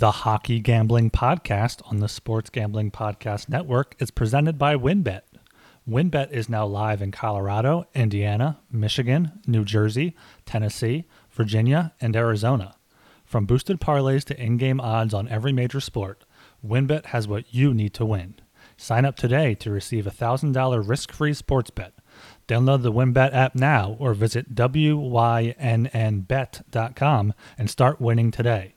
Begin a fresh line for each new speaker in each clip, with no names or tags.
The Hockey Gambling Podcast on the Sports Gambling Podcast Network is presented by WynnBET. WynnBET is now live in Colorado, Indiana, Michigan, New Jersey, Tennessee, Virginia, and Arizona. From boosted parlays to in game odds on every major sport, WynnBET has what you need to win. Sign up today to receive a $1,000 risk free sports bet. Download the WynnBET app now or visit WYNNBet.com and start winning today.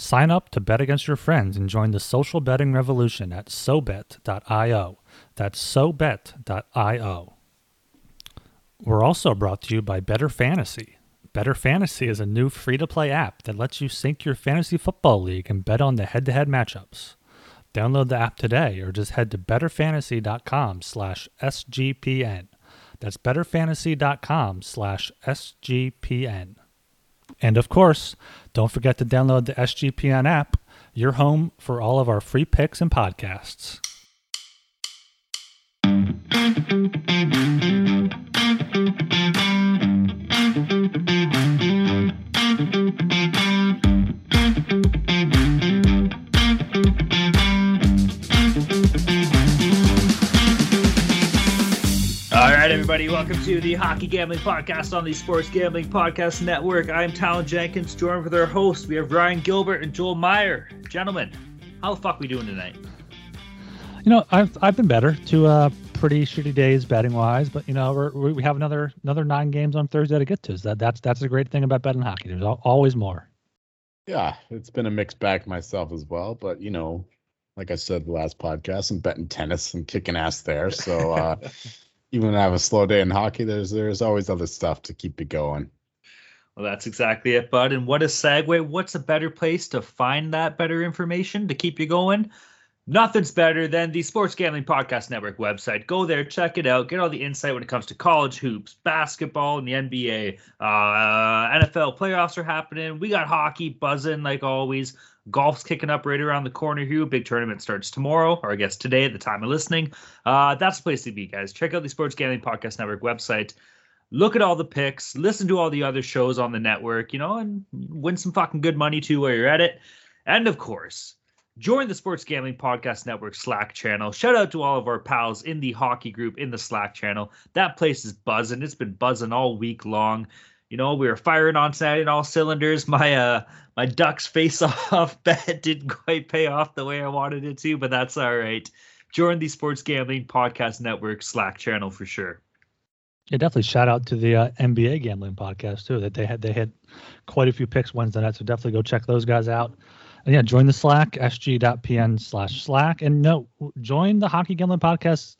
Sign up to bet against your friends and join the social betting revolution at SoBet.io. That's SoBet.io. We're also brought to you by Better Fantasy. Better Fantasy is a new free to play app that lets you sync your fantasy football league and bet on the head to head matchups. Download the app today or just head to betterfantasy.com slash SGPN. That's betterfantasy.com slash SGPN. And of course, don't forget to download the SGPN app, your home for all of our free picks and podcasts.
Right, everybody, welcome to the Hockey Gambling Podcast on the Sports Gambling Podcast Network. I'm Talon Jenkins, joined with our hosts. We have Ryan Gilbert and Joel Meyer. Gentlemen, how the fuck we doing tonight?
You know, I've I've been better. Two uh, pretty shitty days betting wise, but you know we're, we have another another nine games on Thursday to get to. So that that's that's a great thing about betting hockey. There's always more.
Yeah, it's been a mixed bag myself as well, but you know, like I said the last podcast, I'm betting tennis and kicking ass there. So uh, even when I have a slow day in hockey, there's there's always other stuff to keep it going.
Well, that's exactly it, bud. And what a segue. What's a better place to find that better information to keep you going? Nothing's better than the Sports Gambling Podcast Network website. Go there, check it out, get all the insight when it comes to college hoops, basketball, and the NBA. Uh, NFL playoffs are happening. We got hockey buzzing like always. Golf's kicking up right around the corner here. Big tournament starts tomorrow, or I guess today at the time of listening. Uh, that's the place to be, guys. Check out the Sports Gambling Podcast Network website. Look at all the picks, listen to all the other shows on the network, you know, and win some fucking good money too while you're at it. And of course, join the Sports Gambling Podcast Network Slack channel. Shout out to all of our pals in the hockey group in the Slack channel. That place is buzzing. It's been buzzing all week long. You know, we were firing on Saturday in all cylinders. My uh my Ducks face off bet didn't quite pay off the way I wanted it to, but that's all right. Join the Sports Gambling Podcast Network Slack channel for sure.
Yeah, definitely shout out to the uh, NBA gambling podcast too. That they had they had quite a few picks Wednesday night, so definitely go check those guys out. And yeah, join the Slack sg.pn slash Slack, and no, join the Hockey Gambling Podcast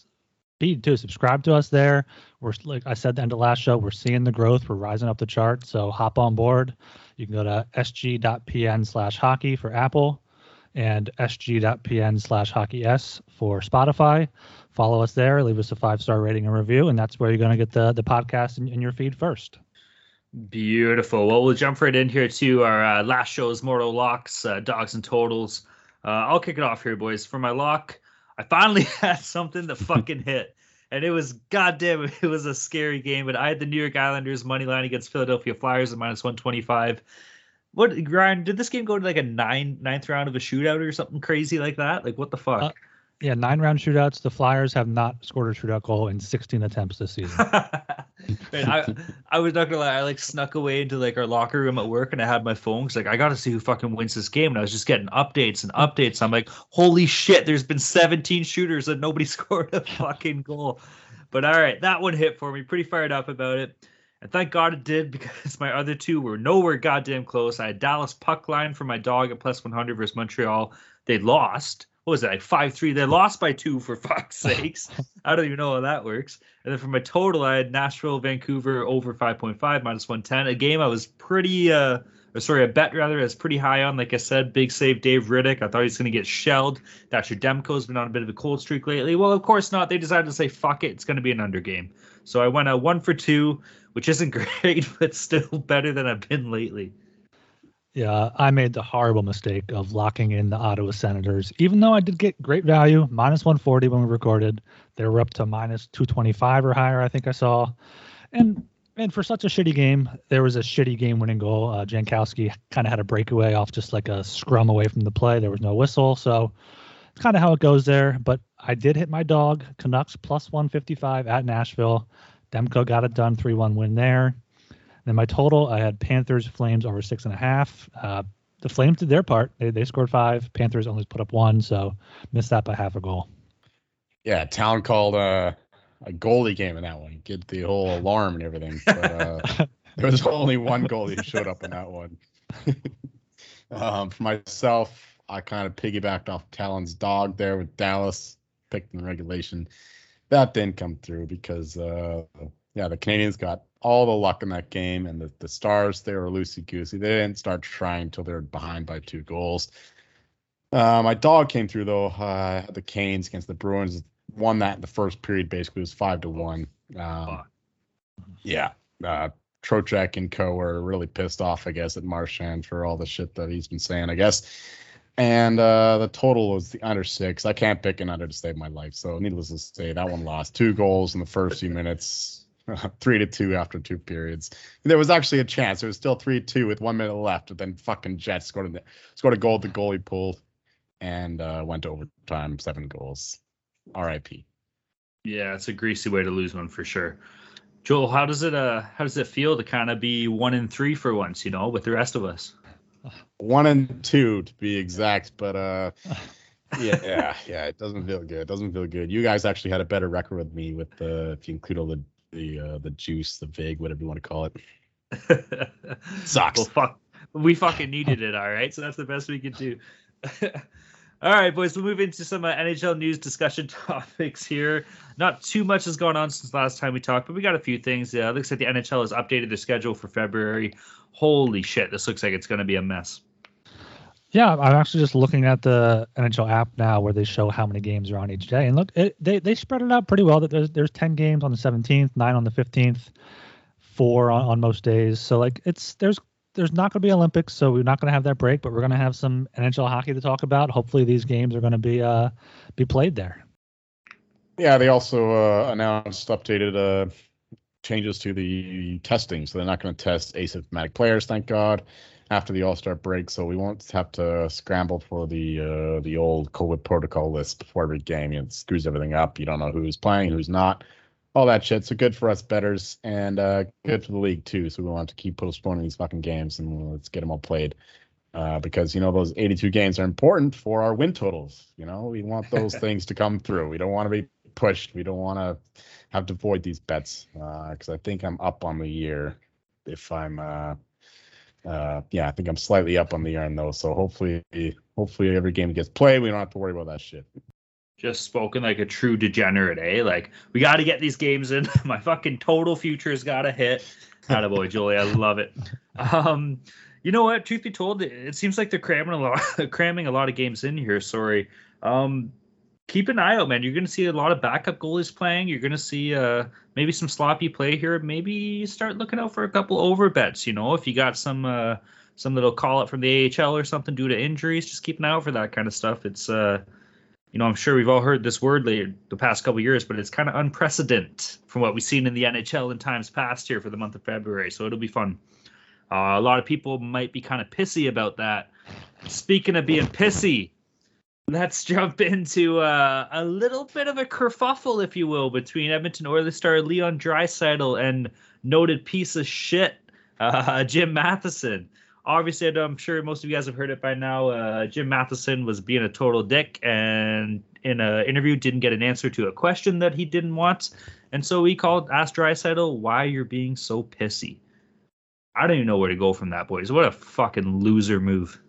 feed too. Subscribe to us there. We're like I said the end of last show, we're seeing the growth. We're rising up the chart. So hop on board. You can go to sg.pn slash hockey for Apple and sg.pn slash hockey s for Spotify. Follow us there. Leave us a five star rating and review, and that's where you're going to get the the podcast in, in your feed first.
Beautiful. Well, we'll jump right in here to our uh, last show's Mortal Locks, uh, Dogs and Totals. Uh, I'll kick it off here, boys. For my lock, I finally had something that fucking hit. And it was goddamn, it was a scary game. But I had the New York Islanders money line against Philadelphia Flyers at minus 125. What, Ryan, did this game go to like a nine ninth round of a shootout or something crazy like that? Like, what the fuck?
Uh, Yeah, nine round shootouts. The Flyers have not scored a shootout goal in 16 attempts this season.
Man, I I was not gonna lie. I like snuck away into like our locker room at work, and I had my phone because like I got to see who fucking wins this game. And I was just getting updates and updates. I'm like, holy shit! There's been 17 shooters and nobody scored a fucking goal. But all right, that one hit for me. Pretty fired up about it. And thank God it did because my other two were nowhere goddamn close. I had Dallas puck line for my dog at plus 100 versus Montreal. They lost what was it like five three? They lost by two for fuck's sakes. I don't even know how that works. And then for my total, I had Nashville, Vancouver over five point five minus one ten. A game I was pretty uh or sorry, a bet rather, is pretty high on. Like I said, big save Dave Rittich. I thought he's going to get shelled. Thatcher Demko's been on a bit of a cold streak lately. Well, of course not. They decided to say fuck it. It's going to be an under game. So I went a one for two, which isn't great, but still better than I've been lately.
Yeah, I made the horrible mistake of locking in the Ottawa Senators. Even though I did get great value, minus 140 when we recorded, they were up to minus 225 or higher. I think I saw, and and for such a shitty game, there was a shitty game-winning goal. Uh, Jankowski kind of had a breakaway off just like a scrum away from the play. There was no whistle, so it's kind of how it goes there. But I did hit my dog Canucks plus 155 at Nashville. Demko got it done, 3-1 win there. Then my total, I had Panthers Flames over six and a half. Uh, the Flames did their part. They they scored five. Panthers only put up one, so missed that by half a goal.
Yeah, town called uh, a goalie game in that one. Get the whole alarm and everything. But uh, there was only one goalie who showed up in that one. um, for myself, I kind of piggybacked off Talon's dog there with Dallas, picked in regulation. That didn't come through because, uh, yeah, the Canadiens got all the luck in that game, and the, the Stars they were loosey goosey. They didn't start trying until they were behind by two goals. Uh, my dog came through though. Uh, the Canes against the Bruins won that in the first period. Basically, it was five to one. Um, yeah, uh, Trocheck and Co were really pissed off, I guess, at Marchand for all the shit that he's been saying, I guess. And uh, the total was the under six. I can't pick an under to save my life, so needless to say, that one lost two goals in the first few minutes. three to two after two periods. There was actually a chance. It was still three to two with one minute left, but then fucking Jets scored a, scored a goal. The goalie pulled and uh, went to overtime, seven goals. R.I.P.
Yeah, it's a greasy way to lose one for sure. Joel, how does it uh how does it feel to kind of be one in three for once, you know, with the rest of us?
One and two to be exact, but uh yeah, yeah, yeah, it doesn't feel good. It doesn't feel good. You guys actually had a better record with me with the if you include all the the uh, the juice, the vig, whatever you want to call it. Sucks.
Well, fuck, we fucking needed it. All right, so that's the best we could do. all right, boys. We'll move into some uh, NHL news discussion topics here. Not too much has gone on since last time we talked, but we got a few things. Uh, looks like the NHL has updated their schedule for February. Holy shit, this looks like it's going to be a mess.
Yeah, I'm actually just looking at the NHL app now where they show how many games are on each day. And look, it, they they spread it out pretty well. That there's there's 10 games on the 17th, 9 on the 15th, 4 on, on most days. So like it's there's there's not going to be Olympics, so we're not going to have that break, but we're going to have some NHL hockey to talk about. Hopefully these games are going to be uh be played there.
Yeah, they also uh, announced updated uh changes to the testing. So they're not going to test asymptomatic players, thank God after the All Star break, so we won't have to scramble for the uh, the old COVID protocol list before every game. It screws everything up. You don't know who's playing, who's not, all that shit. So good for us betters and uh, good for the league too. So we want to keep postponing these fucking games and let's get them all played. Uh, because you know those 82 games are important for our win totals. You know we want those things to come through. We don't want to be pushed. We don't want to have to void these bets because uh, I think I'm up on the year if I'm uh, yeah, I think I'm slightly up on the yarn though. So hopefully, hopefully every game gets played. We don't have to worry about that shit.
Just spoken like a true degenerate, eh? Like we got to get these games in. My fucking total future's got to hit. boy, Julie, I love it. Um, you know what? Truth be told, it seems like they're cramming a lot, cramming a lot of games in here. Sorry. Um, keep an eye out, man. You're going to see a lot of backup goalies playing. You're going to see uh, maybe some sloppy play here. Maybe start looking out for a couple over bets. You know, if you got some uh, some little call it from the AHL or something due to injuries, just keep an eye out for that kind of stuff. It's uh, you know, I'm sure we've all heard this word later the past couple years, but it's kind of unprecedented from what we've seen in the NHL in times past here for the month of February. So it'll be fun. Uh, a lot of people might be kind of pissy about that. Speaking of being pissy, Let's jump into uh, a little bit of a kerfuffle, if you will, between Edmonton Oilers star Leon Draisaitl and noted piece of shit uh, Jim Matheson. Obviously, I'm sure most of you guys have heard it by now. Uh, Jim Matheson was being a total dick, and in an interview, didn't get an answer to a question that he didn't want, and so he called, asked Draisaitl why you're being so pissy. I don't even know where to go from that, boys. What a fucking loser move.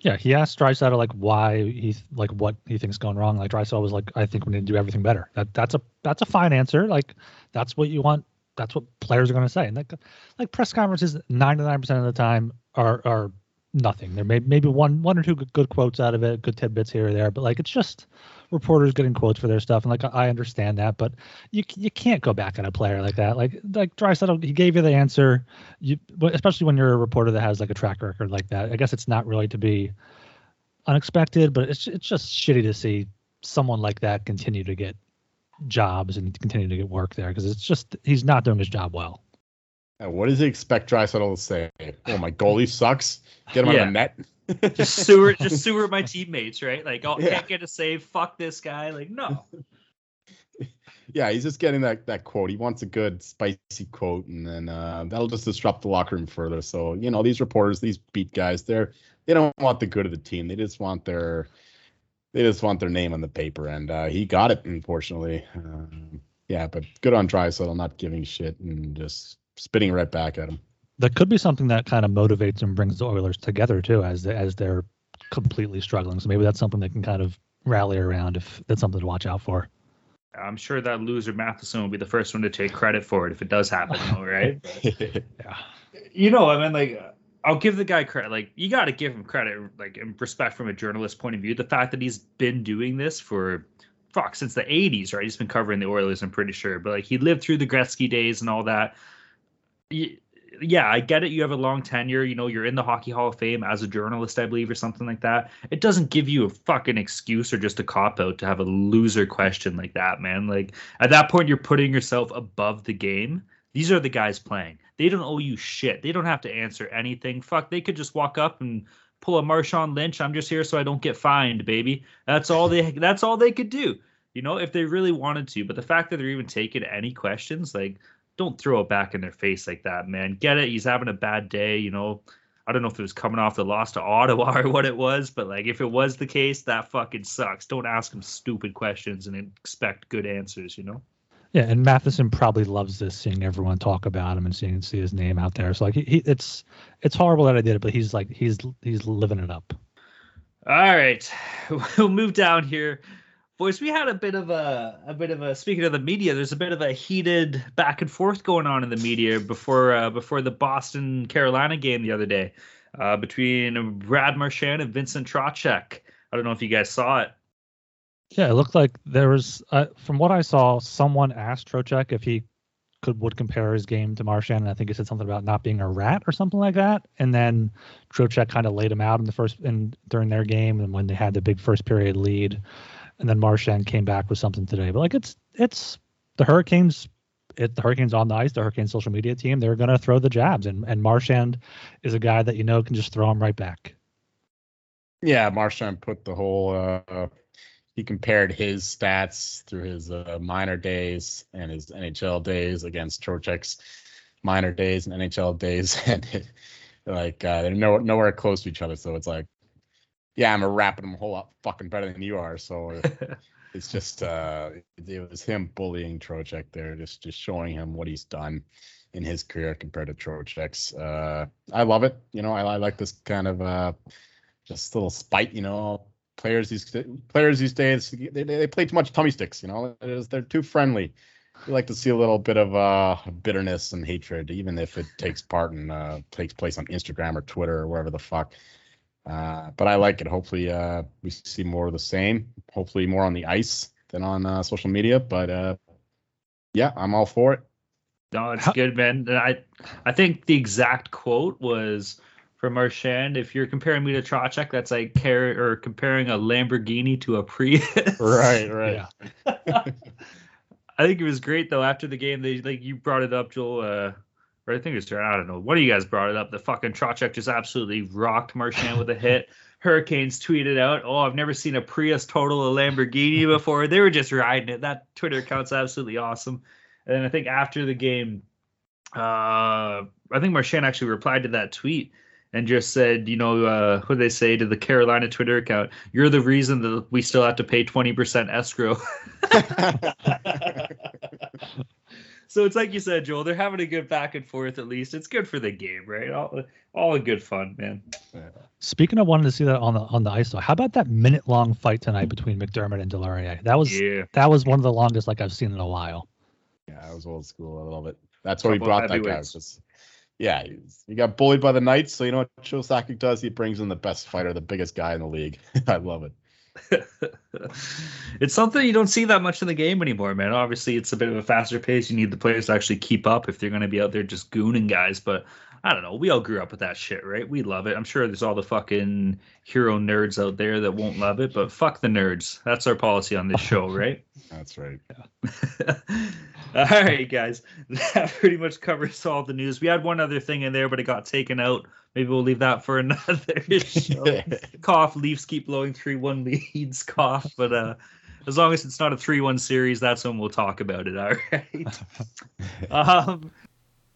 Yeah, he asked Draisaitl like why he like what he thinks going wrong. Like Draisaitl was like, I think we need to do everything better. That that's a that's a fine answer. Like that's what you want that's what players are going to say. And like like press conferences, ninety nine percent of the time are are nothing. There may maybe one one or two good, good quotes out of it, good tidbits here or there, but like it's just reporters getting quotes for their stuff. And like I understand that, but you you can't go back on a player like that. Like like Draisaitl, he gave you the answer. You especially when you're a reporter that has like a track record like that. I guess it's not really to be unexpected, but it's it's just shitty to see someone like that continue to get jobs and continue to get work there because it's just he's not doing his job well.
And what does he expect Draisaitl to say? Oh, my goalie sucks. Get him yeah. on the
net. just sewer, just sewer my teammates, right? Like, oh, yeah. can't get a save. Fuck this guy. Like, no.
yeah, he's just getting that that quote. He wants a good spicy quote, and then uh, that'll just disrupt the locker room further. So you know, these reporters, these beat guys, they're they don't want the good of the team. They just want their they just want their name on the paper, and uh, he got it. Unfortunately, um, yeah, but good on Draisaitl not giving shit and just spitting right back at him.
That could be something that kind of motivates and brings the Oilers together too, as they, as they're completely struggling. So maybe that's something they can kind of rally around if that's something to watch out for.
I'm sure that loser Matheson will be the first one to take credit for it if it does happen, though, right? yeah. You know, I mean, like, I'll give the guy credit. Like, you got to give him credit, like, in respect from a journalist point of view. The fact that he's been doing this for fuck since the 80s, right? He's been covering the Oilers, I'm pretty sure. But like, he lived through the Gretzky days and all that yeah, I get it. You have a long tenure. You know, you're in the Hockey Hall of Fame as a journalist, I believe, or something like that. It doesn't give you a fucking excuse or just a cop out to have a loser question like that, man. Like at that point, you're putting yourself above the game. These are the guys playing. They don't owe you shit. They don't have to answer anything. Fuck, they could just walk up and pull a Marshawn Lynch. I'm just here so I don't get fined, baby. That's all they. That's all they could do. You know, if they really wanted to. But the fact that they're even taking any questions, like don't throw it back in their face like that, man. Get it? He's having a bad day, you know. I don't know if it was coming off the loss to Ottawa or what it was, but like if it was the case, that fucking sucks. Don't ask him stupid questions and expect good answers, you know.
Yeah, and Matheson probably loves this, seeing everyone talk about him and seeing see his name out there. So like, he, he, it's it's horrible that I did it, but he's like he's he's living it up.
All right, we'll move down here boys, we had a bit of a a bit of a speaking of the media. There's a bit of a heated back and forth going on in the media before uh, before the Boston Carolina game the other day uh, between Brad Marchand and Vincent Trocheck. I don't know if you guys saw it.
Yeah, it looked like there was, uh, from what I saw, someone asked Trocheck if he could would compare his game to Marchand, and I think he said something about not being a rat or something like that. And then Trocheck kind of laid him out in the first in during their game, and when they had the big first period lead and then Marchand came back with something today. But like it's it's the Hurricanes. It, the Hurricanes on the ice, the Hurricanes social media team, they're going to throw the jabs, and and Marchand is a guy that you know can just throw them right back.
Yeah, Marchand put the whole. Uh, he compared his stats through his uh, minor days and his NHL days against Trocheck's minor days and NHL days, and it, like uh, they're no, nowhere close to each other. So it's like yeah, I'm a rapping him a whole lot fucking better than you are. So it's just uh, it was him bullying Trocheck there, just just showing him what he's done in his career compared to Trocheck's. Uh, I love it. You know, I, I like this kind of uh, just little spite. You know, players these players these days they, they play too much tummy sticks. You know, they're too friendly. We like to see a little bit of uh, bitterness and hatred, even if it takes part and uh, takes place on Instagram or Twitter or wherever the fuck. Uh, but I like it. Hopefully, uh, we see more of the same. Hopefully, more on the ice than on uh, social media. But uh, yeah, I'm all for it.
No, it's good, man. I I think the exact quote was from Marchand. If you're comparing me to Trocheck, that's like car- or comparing a Lamborghini to a Prius.
right, right.
I think it was great though. After the game, they like you brought it up, Joel. Or I think it's I don't know. One of you guys brought it up. The fucking Trocheck just absolutely rocked Marchand with a hit. Hurricanes tweeted out, "Oh, I've never seen a Prius total a Lamborghini before." They were just riding it. That Twitter account's absolutely awesome. And I think after the game, uh, I think Marchand actually replied to that tweet and just said, you know, uh, what did they say to the Carolina Twitter account? You're the reason that we still have to pay 20% escrow. so it's like you said, Joel. They're having a good back and forth. At least it's good for the game, right? All, all a good fun, man.
Speaking of wanting to see that on the on the ice, though, how about that minute long fight tonight between MacDermid and Deslauriers? That was yeah. that was one of the longest like I've seen in a while.
Yeah, I was old school. I love it. That's why we brought that guy. Just, yeah, he got bullied by the Knights. So you know what Joe Sakic does? He brings in the best fighter, the biggest guy in the league. I love it.
it's something you don't see that much in the game anymore, man. Obviously, it's a bit of a faster pace. You need the players to actually keep up if they're going to be out there just gooning guys. But I don't know. We all grew up with that shit, right? We love it. I'm sure there's all the fucking hero nerds out there that won't love it, but fuck the nerds. That's our policy on this show, right?
That's right.
all right, guys. That pretty much covers all the news. We had one other thing in there, but it got taken out. Maybe we'll leave that for another show. cough. Leafs keep blowing three one leads. Cough. But uh, as long as it's not a three one series, that's when we'll talk about it. All right. um,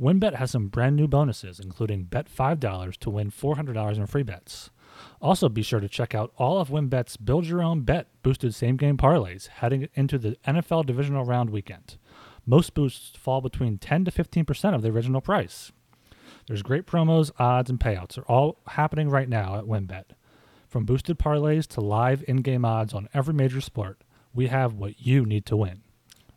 WynnBET has some brand new bonuses, including bet $5 to win $400 in free bets. Also, be sure to check out all of WynnBET's Build Your Own Bet boosted same game parlays heading into the NFL divisional round weekend. Most boosts fall between 10 to 15% of the original price. There's great promos, odds, and payouts are all happening right now at WynnBET. From boosted parlays to live in game odds on every major sport, we have what you need to win.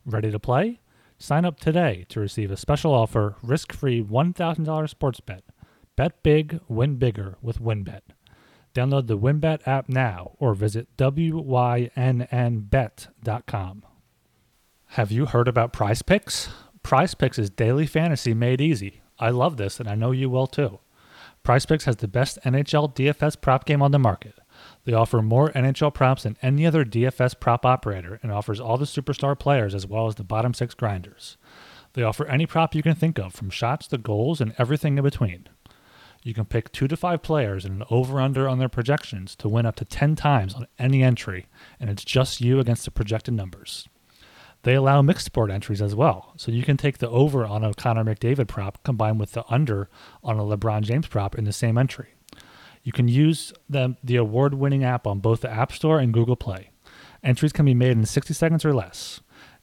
Ready to play? Sign up today to receive a special offer risk free $1,000 sports bet. Bet big, win bigger with WynnBET. Download the WynnBET app now or visit WYNNBet.com. Have you heard about Prize Picks? Prize Picks is daily fantasy made easy. I love this and I know you will too. Prize Picks has the best NHL DFS prop game on the market. They offer more NHL props than any other DFS prop operator and offers all the superstar players as well as the bottom six grinders. They offer any prop you can think of, from shots to goals and everything in between. You can pick two to five players and an over under on their projections to win up to 10 times on any entry, and it's just you against the projected numbers. They allow mixed sport entries as well, so you can take the over on a Connor McDavid prop combined with the under on a LeBron James prop in the same entry. You can use the, the award winning app on both the App Store and Google Play. Entries can be made in 60 seconds or less.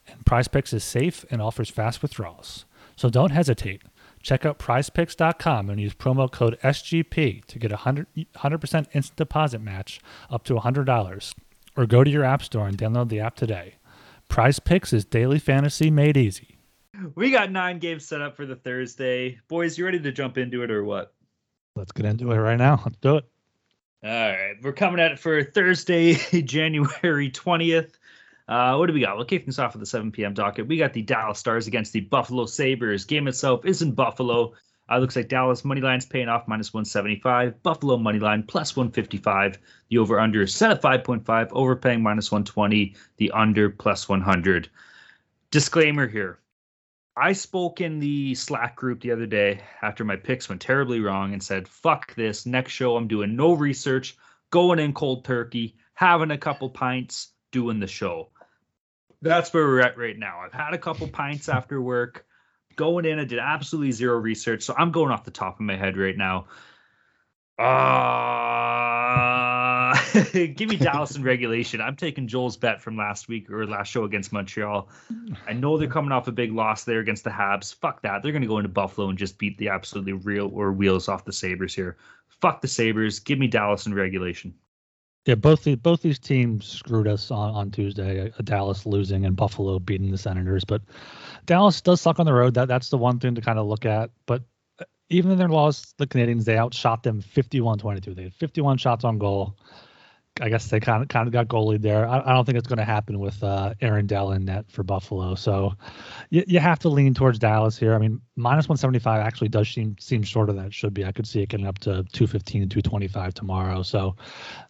And PrizePicks is safe and offers fast withdrawals. So don't hesitate. Check out prizepicks.com and use promo code SGP to get a 100, 100% instant deposit match up to $100. Or go to your App Store and download the app today. Prize Picks is daily fantasy made easy.
we got nine games set up for the Thursday. Boys, you ready to jump into it or what?
Let's get into it right now. Let's do it.
All right, we're coming at it for Thursday, January 20th. Uh, what do we got? We'll kick things off with the 7 p.m. docket. We got the Dallas Stars against the Buffalo Sabres. Game itself is in Buffalo. Uh, looks like Dallas money line's paying off minus 175. Buffalo money line plus 155. The over under is set at 5.5. Overpaying minus 120. The under plus 100. Disclaimer here. I spoke in the Slack group the other day after my picks went terribly wrong and said, fuck this. Next show, I'm doing no research, going in cold turkey, having a couple pints, doing the show. That's where we're at right now. I've had a couple pints after work, going in. I did absolutely zero research. So I'm going off the top of my head right now. Uh, give me Dallas in regulation. I'm taking Joel's bet from last week or last show against Montreal. I know they're coming off a big loss there against the Habs. Fuck that. They're going to go into Buffalo and just beat the absolutely real or wheels off the Sabres here. Fuck the Sabres. Give me Dallas in regulation.
Yeah, both the, both these teams screwed us on, on Tuesday. Uh, Dallas losing and Buffalo beating the Senators, but Dallas does suck on the road. That that's the one thing to kind of look at. But uh, even in their loss, the Canadiens they outshot them 51-22. They had 51 shots on goal. I guess they kind of kind of got goalied there. I, I don't think it's going to happen with uh, Aaron Dell in net for Buffalo. So you, you have to lean towards Dallas here. I mean, minus 175 actually does seem seem shorter than it should be. I could see it getting up to 215 and 225 tomorrow. So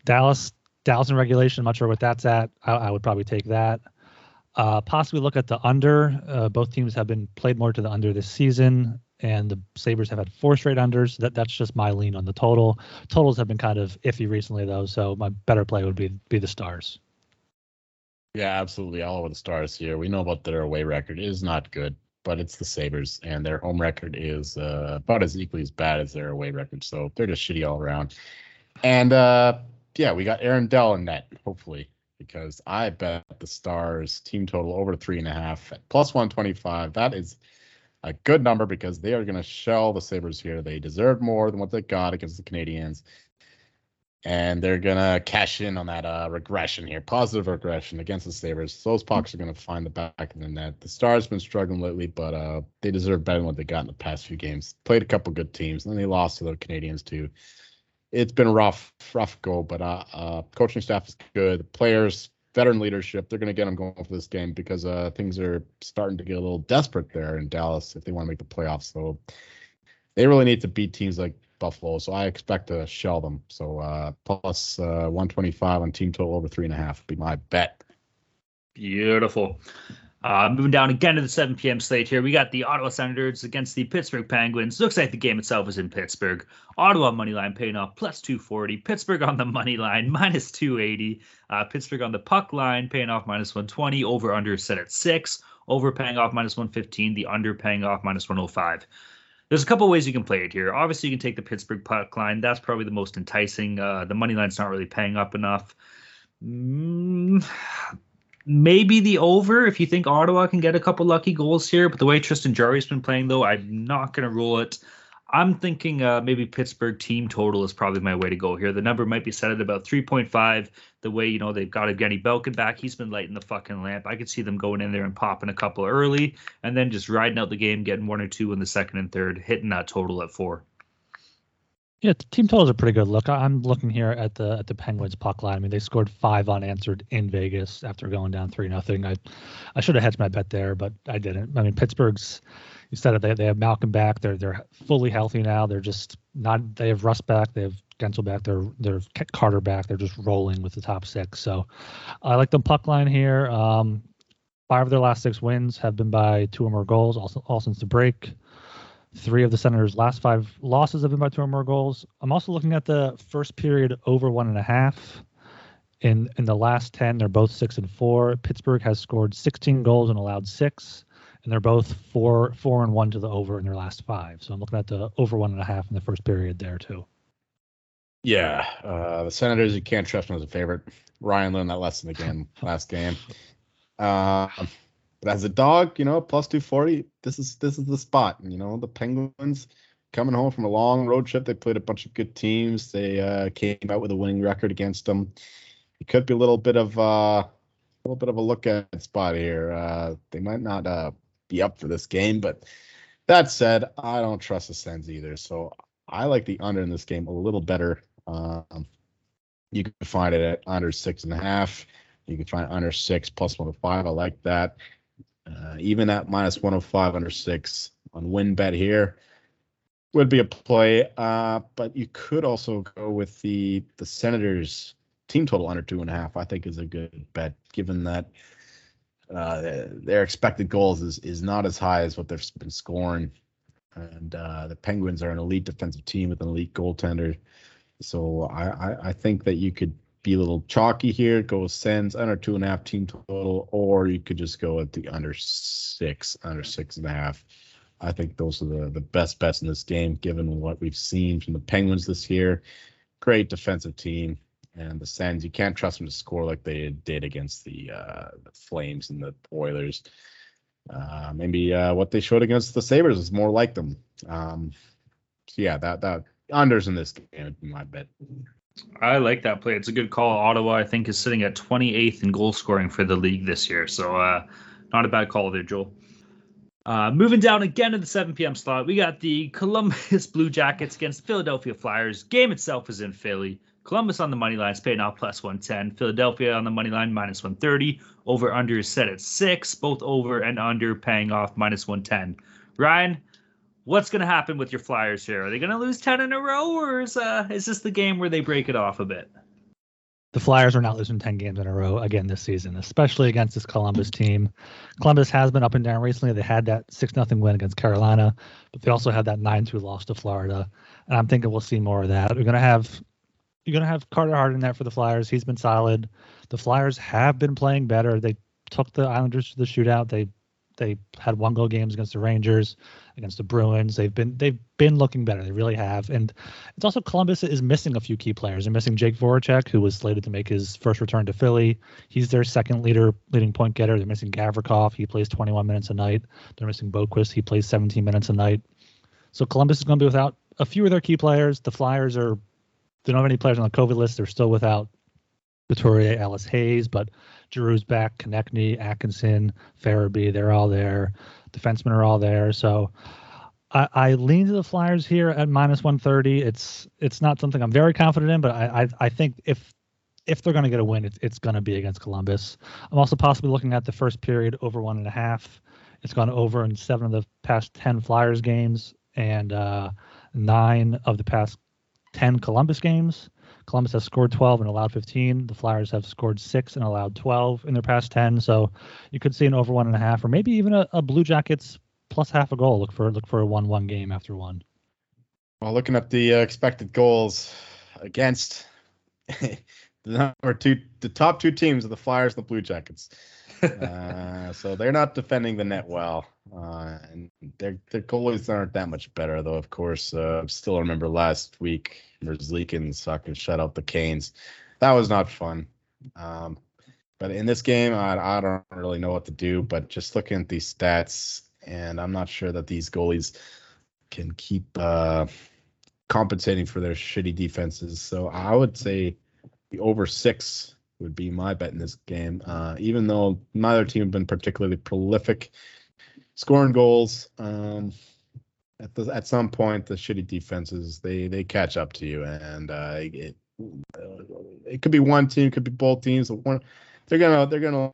Dallas Dallas in regulation. I'm not sure what that's at. I, I would probably take that. Uh, possibly look at the under. Uh, both teams have been played more to the under this season, and the Sabres have had four straight unders. That that's just my lean on the total. Totals have been kind of iffy recently though, so my better play would be be the Stars.
Yeah, absolutely. All over the stars here. We know about their away record. It is not good. but it's the Sabres, and their home record is uh, about as equally as bad as their away record. So they're just shitty all around. And uh, yeah, we got Aaron Dell in net, hopefully, because I bet the Stars team total over three and a half at plus 125. That is a good number because they are going to shell the Sabres here. They deserve more than what they got against the Canadiens. and they're gonna cash in on that uh, regression here, positive regression against the Sabres. Those pucks are gonna find the back of the net. The Stars have been struggling lately, but uh, they deserve better than what they got in the past few games. Played a couple good teams, and then they lost to the Canadiens too. It's been rough, rough go, but uh, uh, coaching staff is good. The players, veteran leadership, they're gonna get them going for this game because uh, things are starting to get a little desperate there in Dallas if they want to make the playoffs. So they really need to beat teams like Buffalo, so I expect to shell them. So uh, plus, uh, 125 on team total over three and a half be my bet.
Beautiful. Uh, moving down again to the 7 p.m. slate here, we got the Ottawa Senators against the Pittsburgh Penguins. Looks like the game itself is in Pittsburgh. Ottawa money line paying off plus 240. Pittsburgh on the money line minus 280. Uh, Pittsburgh on the puck line paying off minus 120. Over under set at six. Over paying off minus 115. The under paying off minus 105 there's a couple ways you can play it here. Obviously, you can take the Pittsburgh puck line. That's probably the most enticing. Uh, the money line's not really paying up enough. Mm, maybe the over if you think Ottawa can get a couple lucky goals here. But the way Tristan Jarry's been playing, though, I'm not going to rule it. I'm thinking uh, maybe Pittsburgh team total is probably my way to go here. The number might be set at about 3.5. The way you know they've got Evgeny Malkin back, he's been lighting the fucking lamp. I could see them going in there and popping a couple early, and then just riding out the game, getting one or two in the second and third, hitting that total at four.
Yeah, team total is a pretty good look. I'm looking here at the at the Penguins puck line. I mean, they scored five unanswered in Vegas after going down three nothing. I I should have hedged my bet there, but I didn't. I mean, Pittsburgh's you said it. They, they have Malkin back. They're they're fully healthy now. They're just not. They have Rust back. They have Guentzel back. They're they're Carter back. They're just rolling with the top six. So I like the puck line here. Um, five of their last six wins have been by two or more goals, all, all since the break. Three of the Senators' last five losses have been by two or more goals. I'm also looking at the first period over one and a half. In in the last ten, they're both six and four. Pittsburgh has scored 16 goals and allowed six and they're both four four and one to the over in their last five. So I'm looking at the over one and a half in the first period there too.
Yeah, uh, the Senators you can't trust them as a favorite. Ryan learned that lesson again last game. Uh, but as a dog, you know, plus two forty, this is this is the spot. You know, the Penguins coming home from a long road trip. They played a bunch of good teams. They uh, came out with a winning record against them. It could be a little bit of uh, a little bit of a look at spot here. Uh, they might not uh, be up for this game. But that said, I don't trust the Sens either. So I like the under in this game a little better. Um, you can find it at under six and a half. You can find under six plus 105. I like that. Uh, even at minus 105 under six on win bet here would be a play. Uh, but you could also go with the the Senators team total under two and a half. I think is a good bet given that uh, their expected goals is is not as high as what they've been scoring, and uh, the Penguins are an elite defensive team with an elite goaltender. So I, I, I think that you could be a little chalky here, go with Sens under two and a half team total, or you could just go at the under six, under six and a half. I think those are the, the best bets in this game, given what we've seen from the Penguins this year. Great defensive team and the Sens, you can't trust them to score like they did against the, uh, the Flames and the Oilers. Uh, maybe uh, what they showed against the Sabres is more like them. Um, so yeah, that that unders in this game would be my bet.
I like that play. It's a good call. Ottawa, I think, is sitting at 28th in goal scoring for the league this year. So uh, not a bad call there, Joel. Uh, moving down again to the 7 p.m. slot, we got the Columbus Blue Jackets against Philadelphia Flyers. Game itself is in Philly. Columbus on the money line is paying off plus 110. Philadelphia on the money line minus 130. Over under is set at six. Both over and under paying off minus 110. Ryan, what's going to happen with your Flyers here? Are they going to lose 10 in a row, or is uh, is this the game where they break it off a bit?
The Flyers are not losing 10 games in a row again this season, especially against this Columbus team. Columbus has been up and down recently. They had that 6 0 win against Carolina, but they also had that 9 2 loss to Florida. And I'm thinking we'll see more of that. We're going to have you're going to have Carter Hart in there for the Flyers. He's been solid. The Flyers have been playing better. They took the Islanders to the shootout. They they had one goal games against the Rangers, against the Bruins. They've been they've been looking better. They really have. And it's also Columbus is missing a few key players. They're missing Jake Voracek, who was slated to make his first return to Philly. He's their second leader, leading point getter. They're missing Gavrikov. He plays 21 minutes a night. They're missing Boqvist. He plays 17 minutes a night. So Columbus is going to be without a few of their key players. The Flyers are they don't have any players on the COVID list. They're still without Couturier, Ellis Hayes, but Giroux's back, Konecny, Atkinson, Farabee, they're all there. Defensemen are all there. So I, I, lean to the Flyers here at minus 130. It's it's not something I'm very confident in, but I I, I think if if they're going to get a win, it's it's going to be against Columbus. I'm also possibly looking at the first period over one and a half. It's gone over in seven of the past ten Flyers games and uh, nine of the past ten Columbus games. Columbus has scored 12 and allowed 15. The Flyers have scored six and allowed 12 in their past 10. So you could see an over one and a half, or maybe even a, a Blue Jackets plus half a goal. Look for look for a one-one game after one.
Well, looking at the uh, expected goals against the number two, the top two teams are the Flyers and the Blue Jackets. Uh, so they're not defending the net well, uh, and their their goalies aren't that much better, though. Of course, uh, still remember last week Merzlikins fucking shut out the Canes. That was not fun. Um, but in this game, I, I don't really know what to do. But just looking at these stats, and I'm not sure that these goalies can keep uh, compensating for their shitty defenses. So I would say the over six would be my bet in this game. Uh, even though neither team have been particularly prolific scoring goals, um, at the at some point the shitty defenses they they catch up to you, and uh, it it could be one team, could be both teams. One, they're gonna they're gonna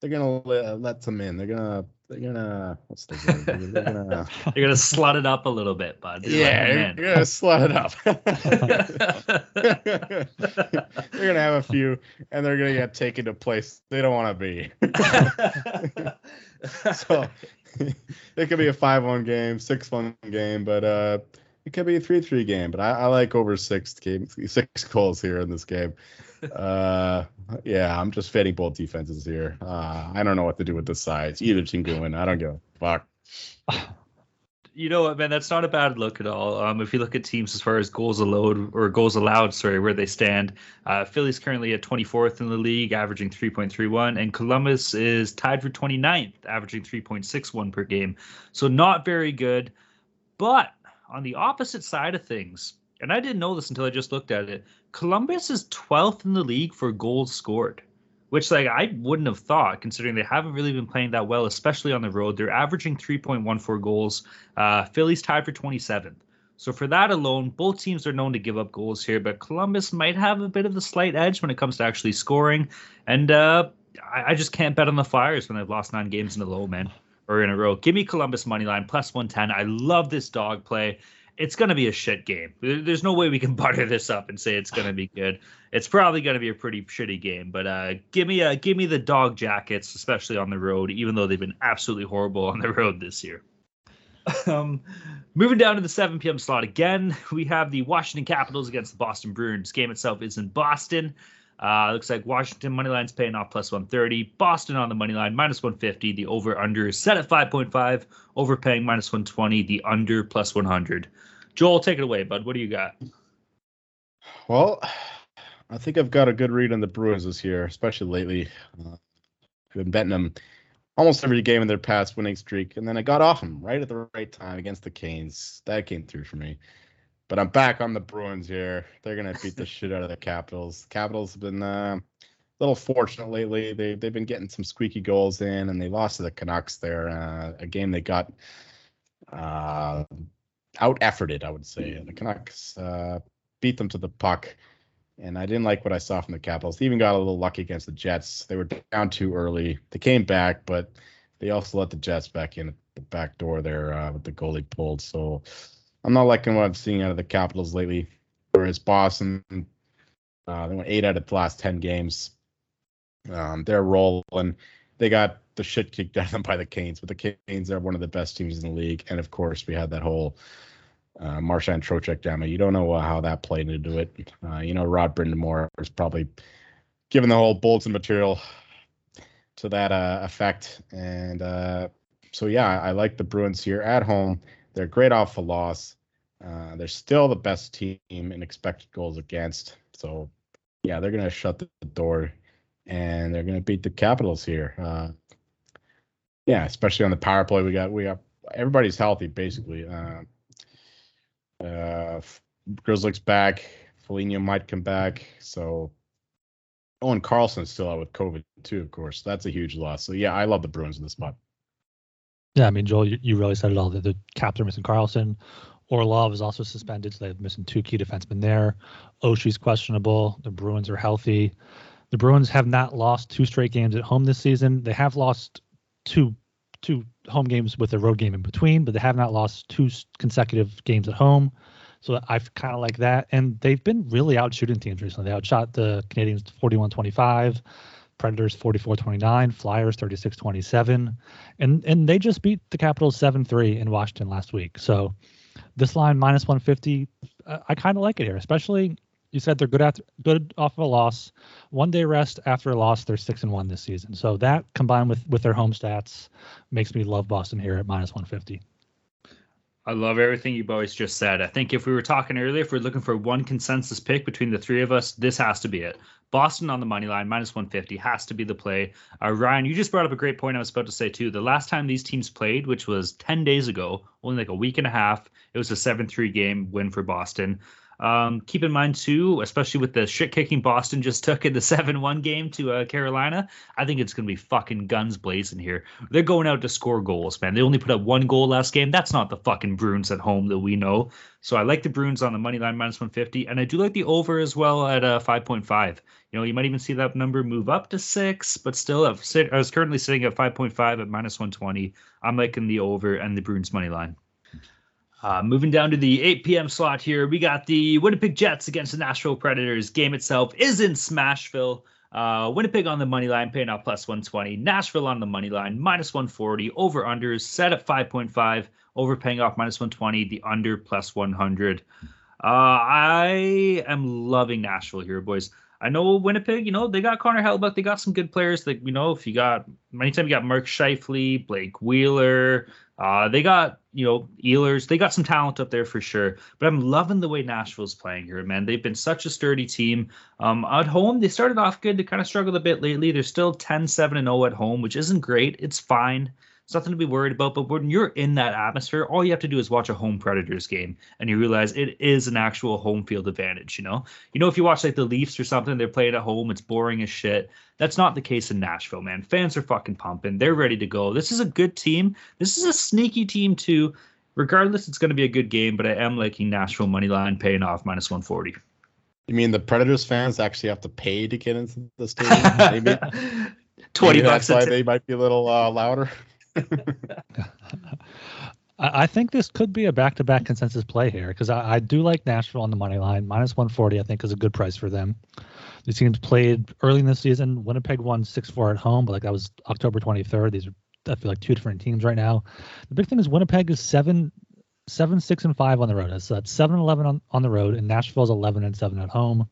they're gonna let, let them in. They're gonna they're gonna what's the word? They're
gonna you're gonna slut it up a little bit, bud.
yeah, you're, you're gonna slut it up. they're gonna have a few, and they're gonna get taken to place they don't want to be. so it could be a five-one game, six-one game, but uh, it could be a three-three game. But I, I like over six games, six goals here in this game. Uh, yeah, I'm just fading both defenses here. Uh, I don't know what to do with the sides. Either team can win. I don't give a fuck.
You know what, man? That's not a bad look at all. Um, if you look at teams as far as goals allowed or goals allowed, sorry, where they stand, uh, Philly's currently at 24th in the league, averaging 3.31, and Columbus is tied for 29th, averaging 3.61 per game. So not very good. But on the opposite side of things, and I didn't know this until I just looked at it. Columbus is 12th in the league for goals scored, which like I wouldn't have thought considering they haven't really been playing that well, especially on the road. They're averaging 3.14 goals. Uh, Philly's tied for 27th. So for that alone, both teams are known to give up goals here, but Columbus might have a bit of the slight edge when it comes to actually scoring. And uh, I, I just can't bet on the Flyers when they've lost nine games in a row, man, or in a row. Give me Columbus money line plus 110. I love this dog play it's going to be a shit game. There's no way we can butter this up and say it's going to be good. It's probably going to be a pretty shitty game. But uh, give me a give me the dog jackets, especially on the road, even though they've been absolutely horrible on the road this year. Um, moving down to the 7 p.m. slot again, we have the Washington Capitals against the Boston Bruins. Game itself is in Boston. Uh, looks like Washington money line's paying off plus 130. Boston on the money line minus 150. The over under is set at 5.5. Overpaying minus 120. The under plus 100. Joel, take it away, bud. What do you got?
Well, I think I've got a good read on the Bruins this year, especially lately. I've been betting them almost every game in their past winning streak, and then I got off them right at the right time against the Canes. That came through for me. But I'm back on the Bruins here. They're gonna beat the shit out of the Capitals. Capitals have been uh, a little fortunate lately. They they've been getting some squeaky goals in, and they lost to the Canucks there. Uh, a game they got uh, out efforted, I would say. The Canucks uh, beat them to the puck, and I didn't like what I saw from the Capitals. They even got a little lucky against the Jets. They were down too early. They came back, but they also let the Jets back in at the back door there uh, with the goalie pulled. So I'm not liking what I'm seeing out of the Capitals lately. Whereas Boston, uh, they went eight out of the last ten games. Um, they're rolling. They got the shit kicked out of them by the Canes, but the Canes are one of the best teams in the league. And of course, we had that whole uh, Marchand Trocheck down You don't know uh, how that played into it. Uh, you know, Rod Brind'Amour is probably given the whole Bolton material to that uh, effect. And uh, so yeah, I like the Bruins here at home. They're great off a loss. Uh, they're still the best team in expected goals against. So yeah, they're gonna shut the door and they're gonna beat the Capitals here. Uh, yeah, especially on the power play. We got we got everybody's healthy basically. Uh, uh, Grzelcyk's back. Foligno might come back. So Owen Carlson's still out with COVID too, of course. That's a huge loss. So yeah, I love the Bruins in this spot.
Yeah, I mean, Joel, you, you really said it all. The, the Caps are missing Carlson. Orlov is also suspended, so they've missing two key defensemen there. Oshie's questionable. The Bruins are healthy. The Bruins have not lost two straight games at home this season. They have lost two two home games with a road game in between, but they have not lost two consecutive games at home. So I kind of like that. And they've been really out shooting teams recently. They outshot the Canadiens 41 25, Predators 44 29, Flyers 36 27. And, and they just beat the Capitals 7 3 in Washington last week. So this line minus 150, uh, I kind of like it here, especially you said they're good after good off of a loss. One day rest after a loss, they're six and one this season. So that combined with with their home stats makes me love Boston here at minus 150.
I love everything you boys just said. I think if we were talking earlier, if we're looking for one consensus pick between the three of us, this has to be it. Boston on the money line, minus 150, has to be the play. Uh, Ryan, you just brought up a great point I was about to say, too. The last time these teams played, which was 10 days ago, only like a week and a half, it was a 7 3 game win for Boston. Um, keep in mind too, especially with the shit kicking Boston just took in the seven one game to uh, Carolina, I think it's gonna be fucking guns blazing here. They're going out to score goals, man. They only put up one goal last game. That's not the fucking Bruins at home that we know. So I like the Bruins on the money line minus one fifty, and I do like the over as well at uh, five point five. You know, you might even see that number move up to six, but still, I was currently sitting at five point five at minus one twenty. I'm liking the over and the Bruins money line. Uh, moving down to the 8 p.m. slot here, we got the Winnipeg Jets against the Nashville Predators. Game itself is in Smashville. Uh, Winnipeg on the money line, paying out plus 120. Nashville on the money line, minus 140. Over unders set at 5.5. Over paying off minus 120. The under plus 100. Uh, I am loving Nashville here, boys. I know Winnipeg, you know, they got Connor Hellebuyck. They got some good players. That you know, if you got anytime you got Mark Scheifele, Blake Wheeler, uh, they got you know Ehlers. They got some talent up there for sure. But I'm loving the way Nashville's playing here, man. They've been such a sturdy team. Um, at home, they started off good. They kind of struggled a bit lately. They're still 10 7 and 0 at home, which isn't great. It's fine. It's nothing to be worried about. But when you're in that atmosphere, all you have to do is watch a home Predators game, and you realize it is an actual home field advantage. You know, you know if you watch like the Leafs or something, they're playing at home, it's boring as shit. That's not the case in Nashville, man. Fans are fucking pumping. They're ready to go. This is a good team. This is a sneaky team too. Regardless, it's going to be a good game. But I am liking Nashville money line paying off minus 140.
You mean the Predators fans actually have to pay to get into the stadium? Maybe
twenty Maybe bucks.
That's why t- they might be a little uh, louder.
I think this could be a back-to-back consensus play here because I, I, do like Nashville on the money line. Minus 140, I think, is a good price for them. These teams played early in the season. Winnipeg won 6-4 at home, but like that was October 23rd. These are, I feel like, two different teams right now. The big thing is Winnipeg is seven, seven, six, and five on the road. So that's seven, 11 on, on the road, and Nashville's 11 and seven at home.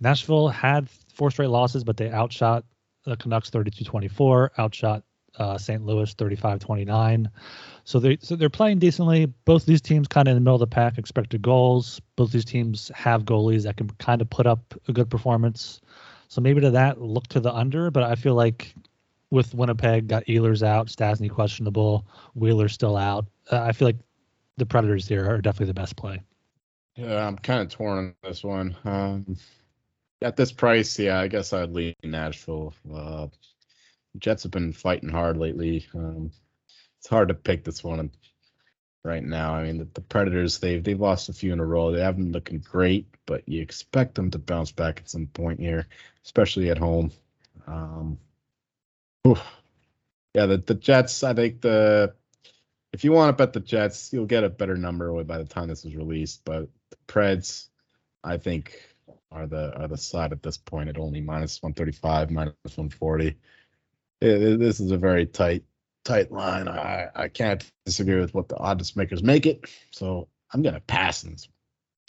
Nashville had four straight losses, but they outshot the Canucks 32-24, outshot uh, St. Louis 35-29. So they so they're playing decently. Both these teams kind of in the middle of the pack, expected goals. Both these teams have goalies that can kind of put up a good performance. So maybe to that look to the under, but I feel like with Winnipeg got Ehlers out, Stastny questionable, Wheeler still out. Uh, I feel like the Predators here are definitely the best play.
Yeah, I'm kind of torn on this one. Um, at this price, yeah, I guess I'd lean Nashville. Uh, Jets have been fighting hard lately. Um, it's hard to pick this one right now. I mean, the, the, Predators they've they've lost a few in a row. They haven't looking great, but you expect them to bounce back at some point here, especially at home. Um, yeah, the the Jets. I think the if you want to bet the Jets, you'll get a better number by the time this is released. But the Preds, I think, are the are the side at this point at only minus 135, minus 140 it, this is a very tight tight line. I I can't disagree with what the odds makers make it. So I'm gonna pass this.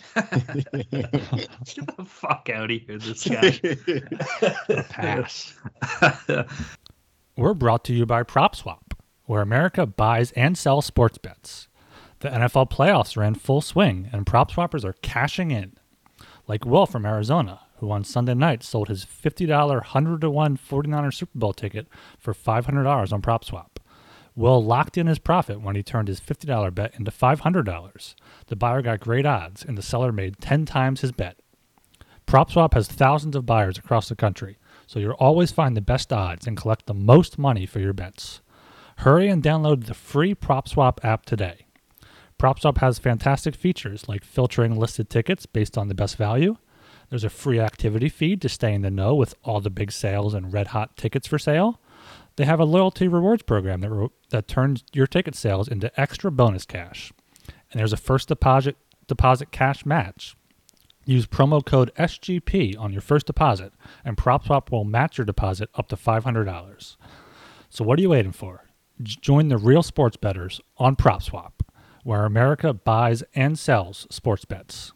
Get the fuck out of here, this guy.
pass. We're brought to you by PropSwap, where America buys and sells sports bets. The NFL playoffs are in full swing, and prop swappers are cashing in. Like Will from Arizona, who on Sunday night sold his $50 100 to 1 49er Super Bowl ticket for $500 on PropSwap. Will locked in his profit when he turned his $50 bet into $500. The buyer got great odds, and the seller made 10 times his bet. PropSwap has thousands of buyers across the country, so you'll always find the best odds and collect the most money for your bets. Hurry and download the free PropSwap app today. PropSwap has fantastic features like filtering listed tickets based on the best value. There's a free activity feed to stay in the know with all the big sales and red hot tickets for sale. They have a loyalty rewards program that, re- that turns your ticket sales into extra bonus cash. And there's a first deposit deposit cash match. Use promo code SGP on your first deposit, and PropSwap will match your deposit up to $500. So what are you waiting for? Join the real sports bettors on PropSwap, where America buys and sells sports bets.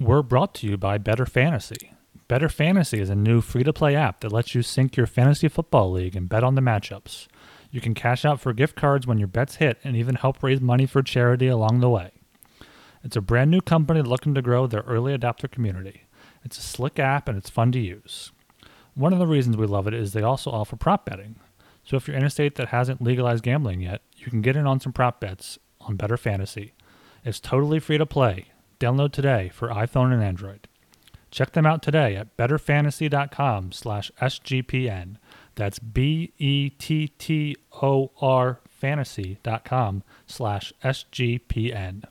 We're brought to you by Bettor Fantasy. Bettor Fantasy is a new free to play app that lets you sync your fantasy football league and bet on the matchups. You can cash out for gift cards when your bets hit and even help raise money for charity along the way. It's a brand new company looking to grow their early adopter community. It's a slick app and it's fun to use. One of the reasons we love it is they also offer prop betting. So if you're in a state that hasn't legalized gambling yet, you can get in on some prop bets on Bettor Fantasy. It's totally free to play. Download today for iPhone and Android. Check them out today at bettorfantasy.com slash SGPN. That's B-E-T-T-O-R fantasy.com slash SGPN.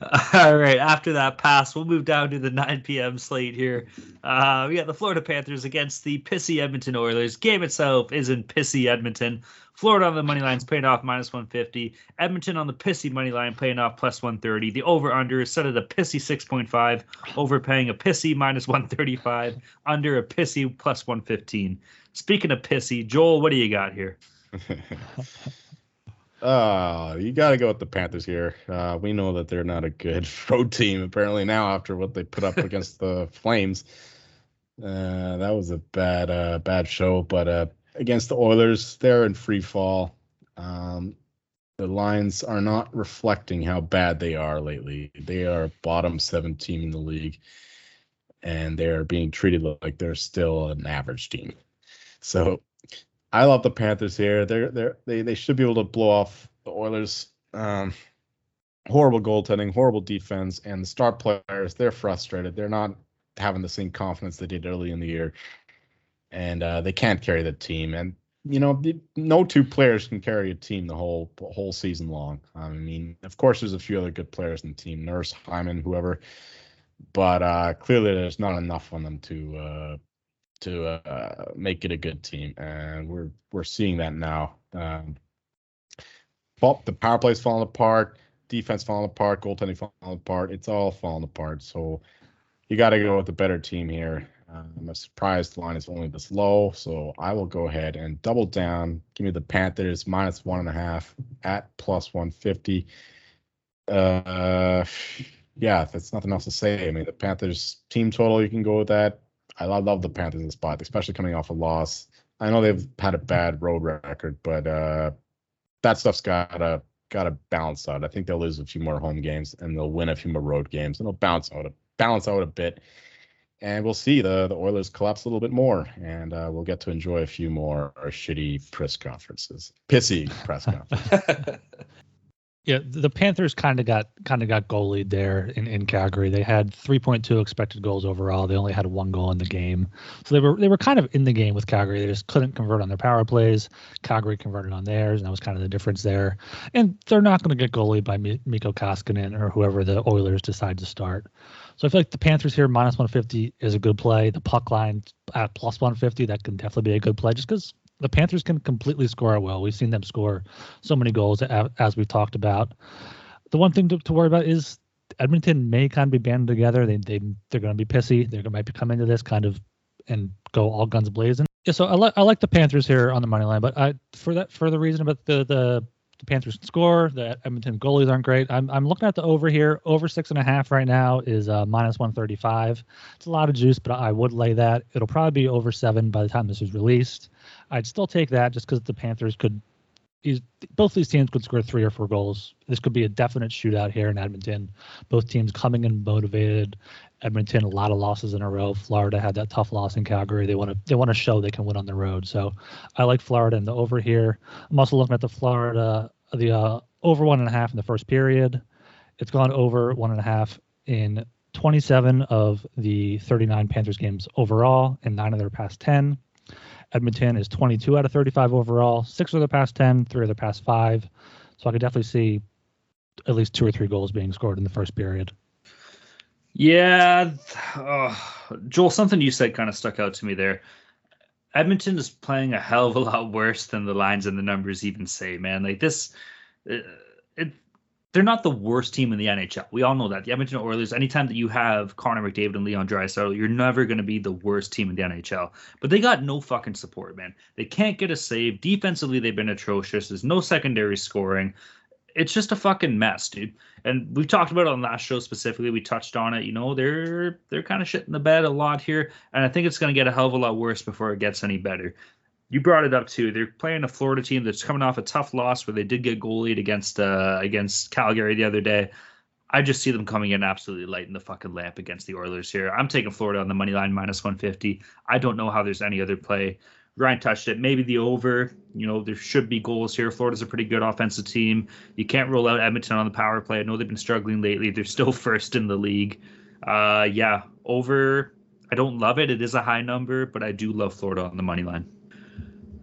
All right. After that pass, we'll move down to the 9 p.m. slate here. Uh, we got the Florida Panthers against the pissy Edmonton Oilers. Game itself is in pissy Edmonton. Florida on the money line is paying off minus 150. Edmonton on the pissy money line paying off plus 130. The over under is set at a pissy 6.5. Overpaying a pissy minus 135. Under a pissy plus 115. Speaking of pissy, Joel, what do you got here?
Uh, you got to go with the Panthers here. Uh, we know that they're not a good road team apparently now after what they put up against the Flames. Uh, that was a bad, uh, bad show. But uh, against the Oilers, they're in free fall. Um, the lines are not reflecting how bad they are lately. They are bottom seven team in the league, and they're being treated like they're still an average team. So I love the Panthers here. They're they're they they should be able to blow off the Oilers. Um, horrible goaltending, horrible defense, and the star players they're frustrated. They're not having the same confidence they did early in the year, and uh, they can't carry the team. And you know, no two players can carry a team the whole whole season long. I mean, of course, there's a few other good players in the team, Nurse, Hyman, whoever, but uh, clearly there's not enough on them to uh, to uh, make it a good team, and we're we're seeing that now. Um, the power play's falling apart, defense falling apart, goaltending falling apart. It's all falling apart. So you got to go with the better team here. Um, I'm surprised the line is only this low, so I will go ahead and double down. Give me the Panthers minus one and a half at plus 150. Uh, yeah, that's nothing else to say. I mean, the Panthers team total, you can go with that. I love the Panthers in the spot, especially coming off a loss. I know they've had a bad road record, but uh, that stuff's gotta gotta balance out. I think they'll lose a few more home games and they'll win a few more road games, and they'll bounce out a balance out a bit. And we'll see the the Oilers collapse a little bit more, and uh, we'll get to enjoy a few more shitty press conferences, pissy press conferences.
Yeah, the Panthers kind of got kind of got goal lead there in, in Calgary. They had 3.2 expected goals overall. They only had one goal in the game, so they were they were kind of in the game with Calgary. They just couldn't convert on their power plays. Calgary converted on theirs, and that was kind of the difference there. And they're not going to get goalie by Mikko Koskinen or whoever the Oilers decide to start. So I feel like the Panthers here minus 150 is a good play. The puck line at plus 150 that can definitely be a good play just because the Panthers can completely score well. We've seen them score so many goals as we've talked about. The one thing to, to worry about is Edmonton may kind of be banded together. They they they're going to be pissy. They're going to might come into this kind of and go all guns blazing. Yeah, so I like I like the Panthers here on the money line, but I for that for the reason about the the the Panthers can score. The Edmonton goalies aren't great. I'm I'm looking at the over here. Over six and a half right now is uh, minus 135. It's a lot of juice, but I would lay that. It'll probably be over seven by the time this is released. I'd still take that just because the Panthers could. Both these teams could score three or four goals. This could be a definite shootout here in Edmonton. Both teams coming in motivated. Edmonton a lot of losses in a row. Florida had that tough loss in Calgary. They want to they want to show they can win on the road. So I like Florida and the over here. I'm also looking at the Florida the uh, over one and a half in the first period. It's gone over one and a half in 27 of the 39 Panthers games overall, and nine of their past 10. Edmonton is 22 out of 35 overall, six of their past 10, three of their past five. So I could definitely see at least two or three goals being scored in the first period.
Yeah, Joel, something you said kind of stuck out to me there. Edmonton is playing a hell of a lot worse than the lines and the numbers even say, man. Like this, uh, it, they're not the worst team in the NHL. We all know that. The Edmonton Oilers, anytime that you have Connor McDavid and Leon Draisaitl, you're never going to be the worst team in the NHL. But they got no fucking support, man. They can't get a save. Defensively, they've been atrocious. There's no secondary scoring it's just a fucking mess, dude. And we've talked about it on last show specifically. We touched on it. You know, they're they're kind of shitting the bed a lot here, and I think it's going to get a hell of a lot worse before it gets any better. You brought it up too. They're playing a Florida team that's coming off a tough loss where they did get goalied against uh, against Calgary the other day. I just see them coming in absolutely lighting the fucking lamp against the Oilers here. I'm taking Florida on the money line minus 150. I don't know how there's any other play. Ryan touched it. Maybe the over. You know, there should be goals here. Florida's a pretty good offensive team. You can't rule out Edmonton on the power play. I know they've been struggling lately. They're still first in the league. Uh, yeah, over. I don't love it. It is a high number, but I do love Florida on the money line.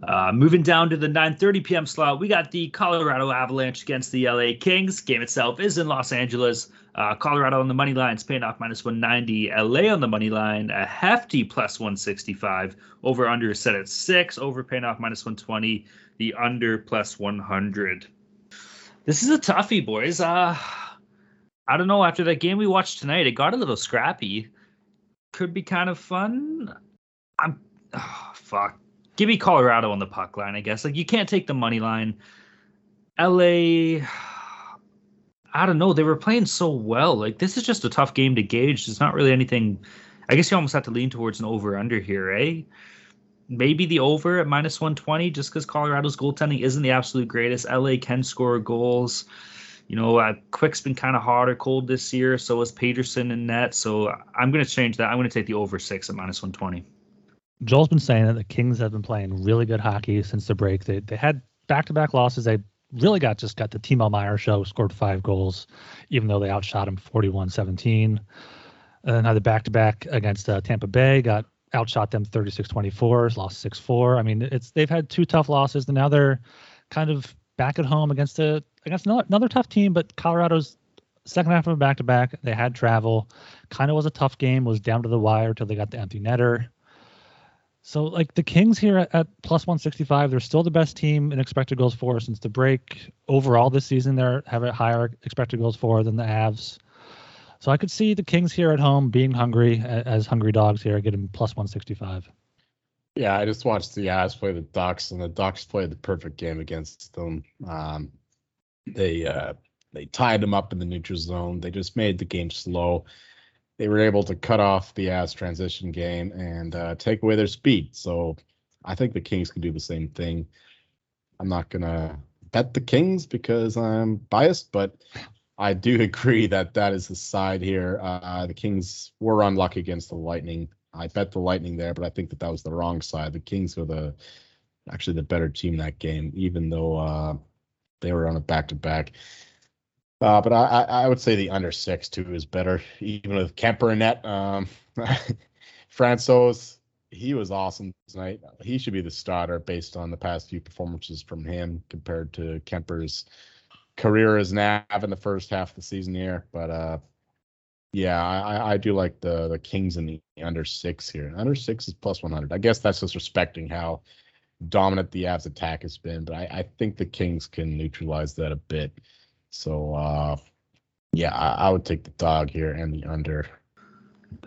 Uh, moving down to the 9:30 p.m. slot, we got the Colorado Avalanche against the LA Kings. Game itself is in Los Angeles. Uh, Colorado on the money line, is paying off minus 190. LA on the money line, a hefty plus 165. Over under is set at six. Over paying off minus 120. The under plus 100. This is a toughie, boys. Uh, I don't know. After that game we watched tonight, it got a little scrappy. Could be kind of fun. I'm. Oh, fuck give me Colorado on the puck line, I guess. Like you can't take the money line. LA I don't know, they were playing so well. Like this is just a tough game to gauge. It's not really anything I guess you almost have to lean towards an over under here, eh? Maybe the over at minus 120 just because Colorado's goaltending isn't the absolute greatest. LA can score goals. You know, uh, Quick's been kind of hot or cold this year. So is Petersen in net. So I'm going to change that. I'm going to take the over six at minus 120.
Joel's been saying that the Kings have been playing really good hockey since the break. They they had back to back losses. They really got just got the Timo Meier show, scored five goals, even though they outshot him 41 17. And then had the back to back against uh, Tampa Bay, got outshot them 36 24, lost 6 4. I mean, it's they've had two tough losses, and now they're kind of back at home against a against another, another tough team, but Colorado's second half of a back to back. They had travel, kind of was a tough game, was down to the wire till they got the empty netter. So like the Kings here at, at, plus 165, they're still the best team in expected goals for since the break. Overall this season, they have a higher expected goals for than the Avs. So I could see the Kings here at home being hungry as hungry dogs here, getting plus 165.
Yeah, I just watched the Avs play the Ducks, and the Ducks played the perfect game against them. Um, they uh, they tied them up in the neutral zone. They just made the game slow they were able to cut off the Avs transition game and uh, take away their speed. So I think the Kings can do the same thing. I'm not gonna bet the Kings because I'm biased, but I do agree that that is the side here. Uh, the Kings were unlucky against the Lightning. I bet the Lightning there, but I think that that was the wrong side. The Kings were the actually the better team that game, even though uh, they were on a back to back. Uh, but I, I would say the under six too is better, even with Kuemper in net. Um, he was awesome tonight. He should be the starter based on the past few performances from him compared to Kuemper's career as Nav in the first half of the season here. But uh, yeah, I, I do like the the Kings in the under six here. Under six is plus 100. I guess that's just respecting how dominant the Avs attack has been, but I, I think the Kings can neutralize that a bit. So uh, yeah, I, I, would take the dog here and the under.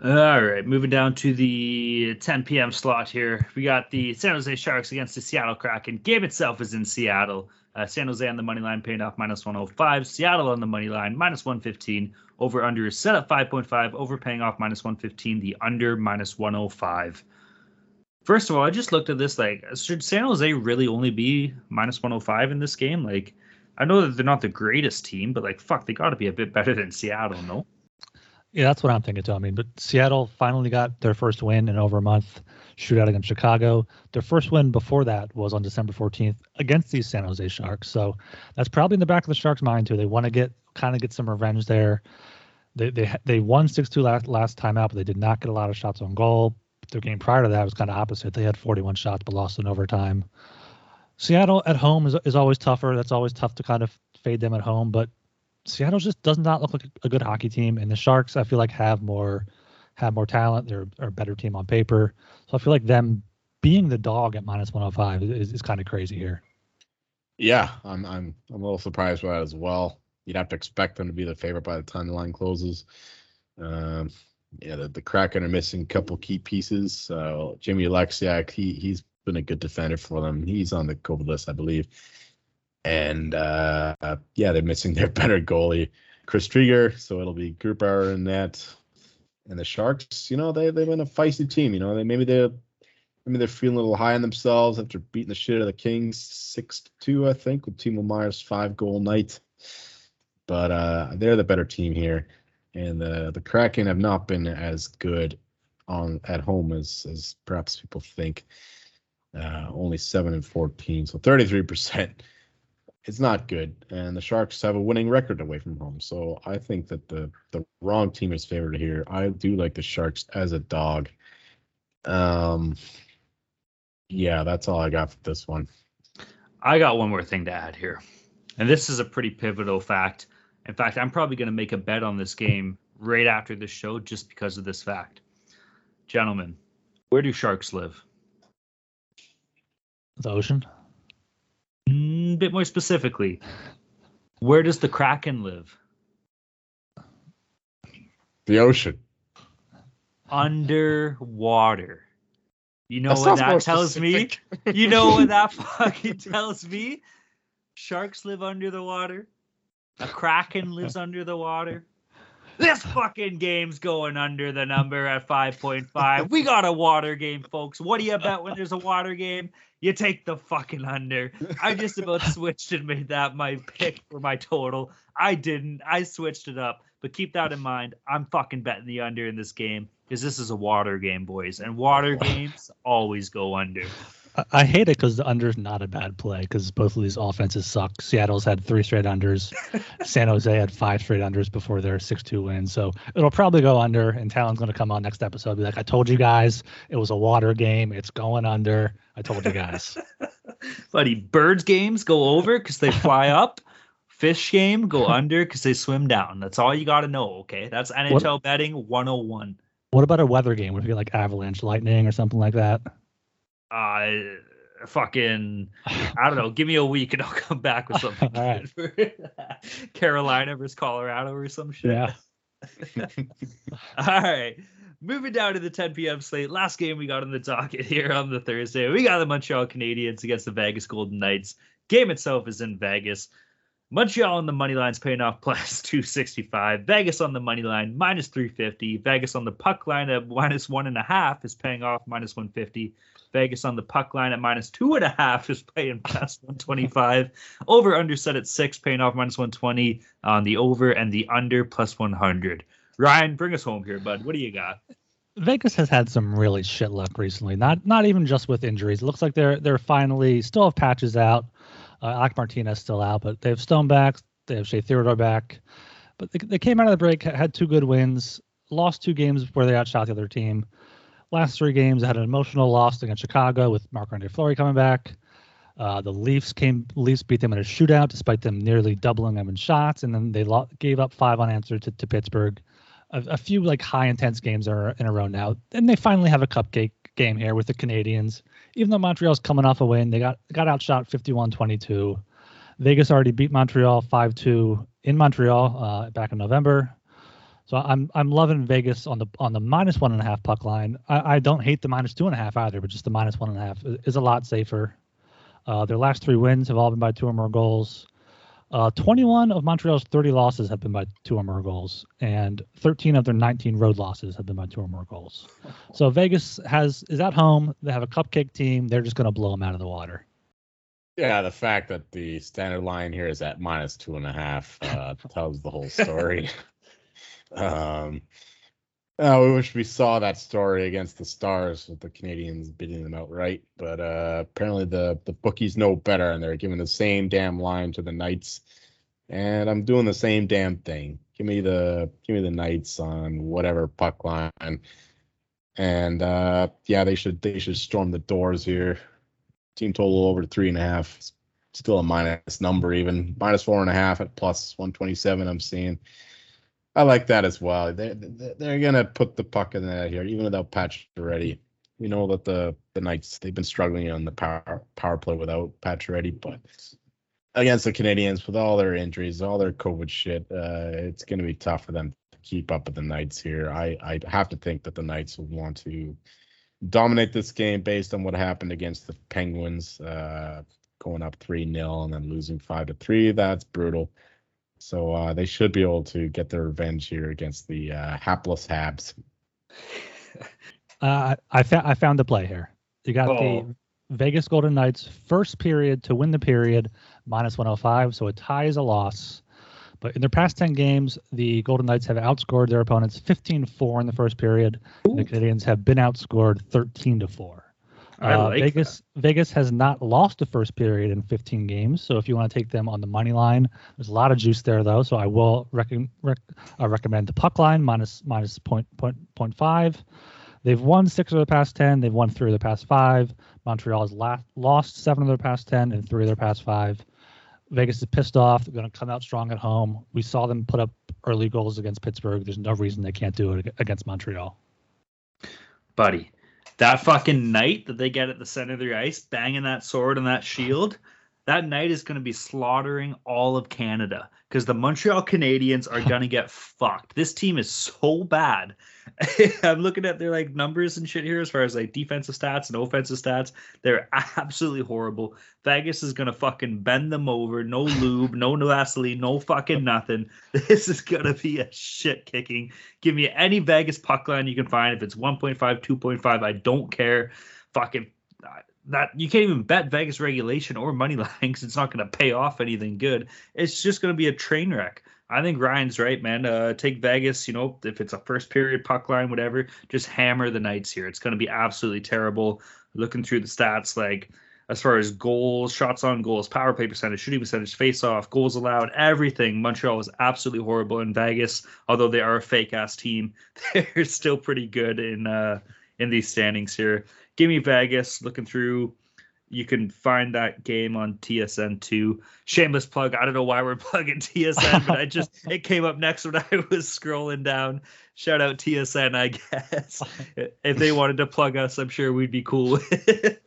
All right, moving down to the 10 p.m. slot here. We got the San Jose Sharks against the Seattle Kraken. Game itself is in Seattle. Uh, San Jose on the money line paying off minus 105. Seattle on the money line minus 115. Over under is set at 5.5. Over paying off minus 115. The under minus 105. First of all, I just looked at this like, should San Jose really only be minus 105 in this game? Like, I know that they're not the greatest team, but like, fuck, they got to be a bit better than Seattle, no?
Yeah, that's what I'm thinking too. I mean, but Seattle finally got their first win in over a month shootout against Chicago. Their first win before that was on December 14th against these San Jose Sharks. So that's probably in the back of the Sharks' mind too. They want to get kind of get some revenge there. They they they won 6-2 last last time out, but they did not get a lot of shots on goal. Their game prior to that was kind of opposite. They had 41 shots but lost in overtime. Seattle at home is is always tougher. That's always tough to kind of fade them at home, but Seattle just does not look like a good hockey team, and the Sharks I feel like have more have more talent. They're, a better team on paper, so I feel like them being the dog at minus 105 is, is kind of crazy here.
Yeah, I'm I'm I'm a little surprised by that as well. You'd have to expect them to be the favorite by the time the line closes. Um, yeah, the, the Kraken are missing a couple key pieces. So Jimmy Oleksiak, he he's been a good defender for them. He's on the COVID list, I believe and uh, yeah, they're missing their better goalie, Chris Driedger. So it'll be Grubauer in that. And the Sharks, you know, they they've been a feisty team. You know, they maybe they're maybe they're feeling a little high on themselves after beating the shit out of the Kings six two, I think, with Timo Meier's five goal night. But uh, they're the better team here, and the the Kraken have not been as good on at home as as perhaps people think. Uh, only seven and fourteen, so thirty three percent it's not good, and the Sharks have a winning record away from home. So I think that the the wrong team is favored here. I do like the Sharks as a dog. Um, yeah, that's all I got for this one.
I got one more thing to add here, and this is a pretty pivotal fact. In fact, I'm probably going to make a bet on this game right after the show just because of this fact. Gentlemen, where do sharks live?
The ocean
a bit more specifically, where does the Kraken live?
The ocean.
Underwater. You know that what that tells specific. me? You know what that fucking tells me? Sharks live under the water. A kraken lives under the water. This fucking game's going under the number at 5.5. We got a water game, folks. What do you bet when there's a water game? You take the fucking under. I just about switched and made that my pick for my total. I didn't. I switched it up. But keep that in mind. I'm fucking betting the under in this game because this is a water game, boys. And water games always go under.
I hate it because the under is not a bad play because both of these offenses suck. Seattle's had three straight unders. San Jose had five straight unders before their 6 2 win. So it'll probably go under. And Talon's going to come on next episode be like, I told you guys it was a water game. It's going under. I told you guys.
Buddy, birds games go over because they fly up. Fish game go under because they swim down. That's all you got to know. Okay. That's NHL what, betting 101.
What about a weather game? Would it be like avalanche lightning or something like that?
Uh fucking I don't know, give me a week and I'll come back with something good for Carolina versus Colorado or some shit.
Yeah.
All right. Moving down to the 10 p.m. slate. Last game we got on the docket here on the Thursday. We got the Montreal Canadiens against the Vegas Golden Knights. Game itself is in Vegas. Montreal on the money line's paying off plus 265. Vegas on the money line minus 350. Vegas on the puck line at minus one and a half is paying off minus 150. Vegas on the puck line at minus two and a half is paying plus 125. over under set at six, paying off minus 120 on the over and the under plus 100. Ryan, bring us home here, bud. What do you got?
Vegas has had some really shit luck recently. Not not even just with injuries. It looks like they're they're finally still have patches out. Uh, Alec Martinez still out, but they have Stone back. They have Shea Theodore back. But they, they came out of the break, had two good wins, lost two games where they outshot the other team. Last three games had an emotional loss against Chicago with Marc-Andre Fleury coming back. Uh, the Leafs came. Leafs beat them in a shootout despite them nearly doubling them in shots, and then they lo- gave up five unanswered to, to Pittsburgh. A, a, few like high intense games are in a row now, and they finally have a cupcake game here with the Canadiens. Even though Montreal's coming off a win, they got got outshot 51-22. Vegas already beat Montreal 5-2 in Montreal uh, back in November. So I'm I'm loving Vegas on the on the minus one and a half puck line. I, I don't hate the minus two and a half either, but just the minus one and a half is, a lot safer. Uh, their last three wins have all been by two or more goals. Uh, 21 of Montreal's 30 losses have been by two or more goals, and 13 of their 19 road losses have been by two or more goals. So Vegas has is at home. They have a cupcake team. They're just going to blow them out of the water.
Yeah, the fact that the standard line here is at minus two and a half uh, tells the whole story. um, uh, we wish we saw that story against the Stars with the Canadiens beating them outright, but uh, apparently the the bookies know better and they're giving the same damn line to the Knights, and I'm doing the same damn thing. Give me the give me the Knights on whatever puck line, and uh, yeah, they should they should storm the doors here. Team total over three and a half, still a minus number even minus four and a half at plus 127. I'm seeing. I like that as well. They they're gonna put the puck in the net here, even without Pacioretty. We know that the the Knights they've been struggling on the power power play without Pacioretty, but against the Canadiens with all their injuries, all their COVID shit, uh, it's gonna be tough for them to keep up with the Knights here. I I have to think that the Knights will want to dominate this game based on what happened against the Penguins, uh, going up three 0 and then losing five to three. That's brutal. So uh, they should be able to get their revenge here against the uh, hapless Habs.
Uh, I found I found the play here. You got
Oh.
the Vegas Golden Knights first period to win the period minus 105, so a tie is a loss. But in their past 10 games, the Golden Knights have outscored their opponents 15-4 in the first period. and The Canadiens have been outscored 13 to 4.
I
Uh,
like
Vegas Vegas has not lost the first period in 15 games, so if you want to take them on the money line, there's a lot of juice there though. So I will rec- rec- uh, recommend the puck line minus minus point point point five. They've won six of the past 10. They've won three of the past five. Montreal has la- lost seven of their past 10 and three of their past five. Vegas is pissed off. They're going to come out strong at home. We saw them put up early goals against Pittsburgh. There's no reason they can't do it against Montreal.
buddy. That fucking knight that they get at the center of the ice, banging that sword and that shield, that night is going to be slaughtering all of Canada because the Montreal Canadiens are going to get fucked. This team is so bad. I'm looking at their like numbers and shit here as far as like defensive stats and offensive stats. They're absolutely horrible. Vegas is going to fucking bend them over. No lube, no Vaseline, no fucking nothing. This is going to be a shit kicking. Give me any Vegas puck line you can find. If it's 1.5, 2.5, I don't care. Fucking that you can't even bet Vegas regulation or money line because it's not going to pay off anything good. It's just going to be a train wreck. I think Ryan's right, man. Uh, take Vegas. You know, if it's a first period puck line, whatever, just hammer the Knights here. It's going to be absolutely terrible. Looking through the stats, like as far as goals, shots on goals, power play percentage, shooting percentage, face off, goals allowed, everything. Montreal was absolutely horrible in Vegas. Although they are a fake ass team, they're still pretty good in uh, in these standings here. Give me Vegas. Looking through, you can find that game on TSN2. Shameless plug. I don't know why we're plugging TSN, but I just it came up next when I was scrolling down. Shout out TSN, I guess. if they wanted to plug us, I'm sure we'd be cool with it.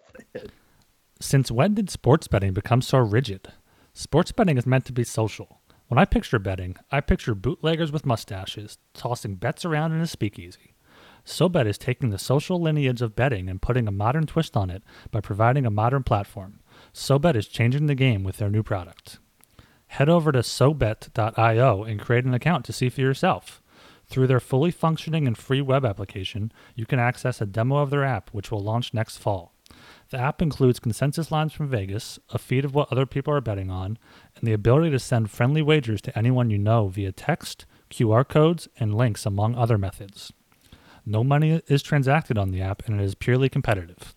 Since when did sports betting become so rigid? Sports betting is meant to be social. When I picture betting, I picture bootleggers with mustaches tossing bets around in a speakeasy. SoBet is taking the social lineage of betting and putting a modern twist on it by providing a modern platform. SoBet is changing the game with their new product. Head over to SoBet.io and create an account to see for yourself. Through their fully functioning and free web application, you can access a demo of their app, which will launch next fall. The app includes consensus lines from Vegas, a feed of what other people are betting on, and the ability to send friendly wagers to anyone you know via text, QR codes, and links, among other methods. No money is transacted on the app, and it is purely competitive.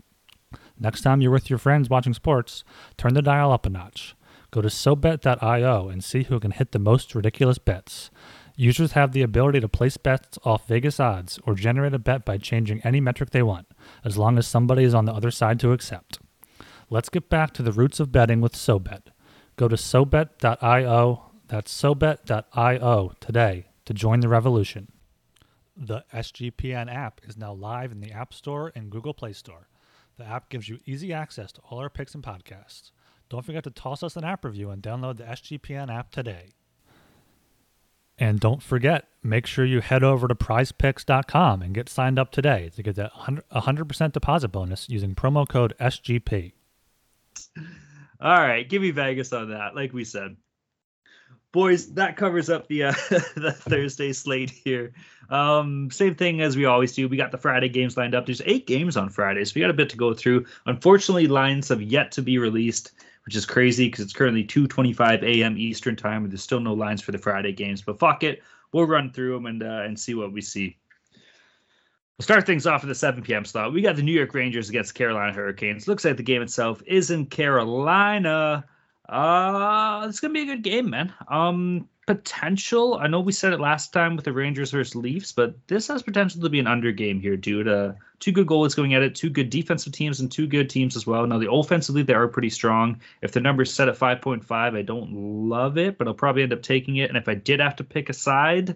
Next time you're with your friends watching sports, turn the dial up a notch. Go to SoBet.io and see who can hit the most ridiculous bets. Users have the ability to place bets off Vegas odds or generate a bet by changing any metric they want, as long as somebody is on the other side to accept. Let's get back to the roots of betting with SoBet. Go to SoBet.io, that's SoBet.io today to join the revolution. The SGPN app is now live in the App Store and Google Play Store. The app gives you easy access to all our picks and podcasts. Don't forget to toss us an app review and download the SGPN app today. And don't forget, make sure you head over to prizepicks.com and get signed up today to get that 100% deposit bonus using promo code SGP.
All right, give me Vegas on that, like we said. Boys, that covers up the uh, the Thursday slate here. Um, same thing as we always do. We got the Friday games lined up. There's eight games on Friday, so we got a bit to go through. Unfortunately, lines have yet to be released which is crazy because it's currently 2:25 a.m. Eastern time, and there's still no lines for the Friday games. But fuck it, we'll run through them and uh, and see what we see. We'll start things off at the 7 p.m. slot. We got the New York Rangers against Carolina Hurricanes. Looks like the game itself is in Carolina. Uh, it's gonna be a good game, man. Um, potential. I know we said it last time with the Rangers versus Leafs, but this has potential to be an under game here, dude. Uh, two good goalies going at it, two good defensive teams, and two good teams as well. Now, the offensively, they are pretty strong. If the number's set at 5.5, I don't love it, but I'll probably end up taking it. And if I did have to pick a side,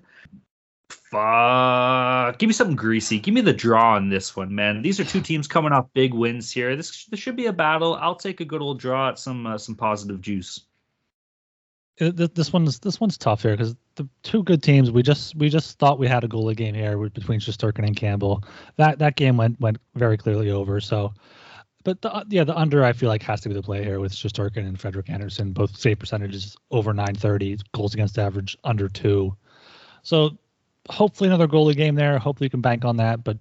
fuck, give me something greasy. Give me the draw on this one, man. These are two teams coming off big wins here. This, this should be a battle. I'll take a good old draw at some uh, some positive juice
it, this one's this one's tough here because the two good teams we just we just thought we had a goalie game here between Shesterkin and Campbell. That that game went went very clearly over. So, but the, yeah, the under I feel like has to be the play here with Shesterkin and Frederik Andersen, both save percentages over 930, goals against average under two. So hopefully another goalie game there. Hopefully you can bank on that. But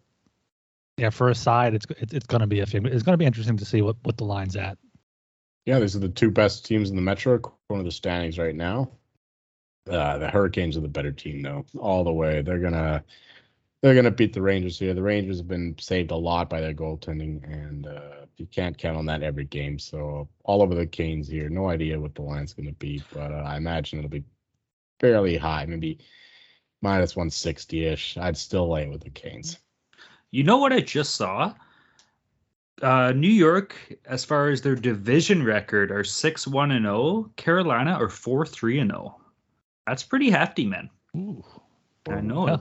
yeah, for a side, it's it's, it's going to be a it's going to be interesting to see what what the line's at.
Yeah, these are the two best teams in the Metro according to the standings right now. Uh, the Hurricanes are the better team, though, all the way. They're gonna they're gonna beat the Rangers here. The Rangers have been saved a lot by their goaltending, and uh, you can't count on that every game. So all over the Canes here. No idea what the line's gonna be, but uh, I imagine it'll be fairly high, maybe minus 160 ish. I'd still lay with the Canes.
You know what I just saw? uh, New York, as far as their division record, are six one and zero. Oh. Carolina are four three and zero. Oh. That's pretty hefty, man. Ooh. I know. Yeah.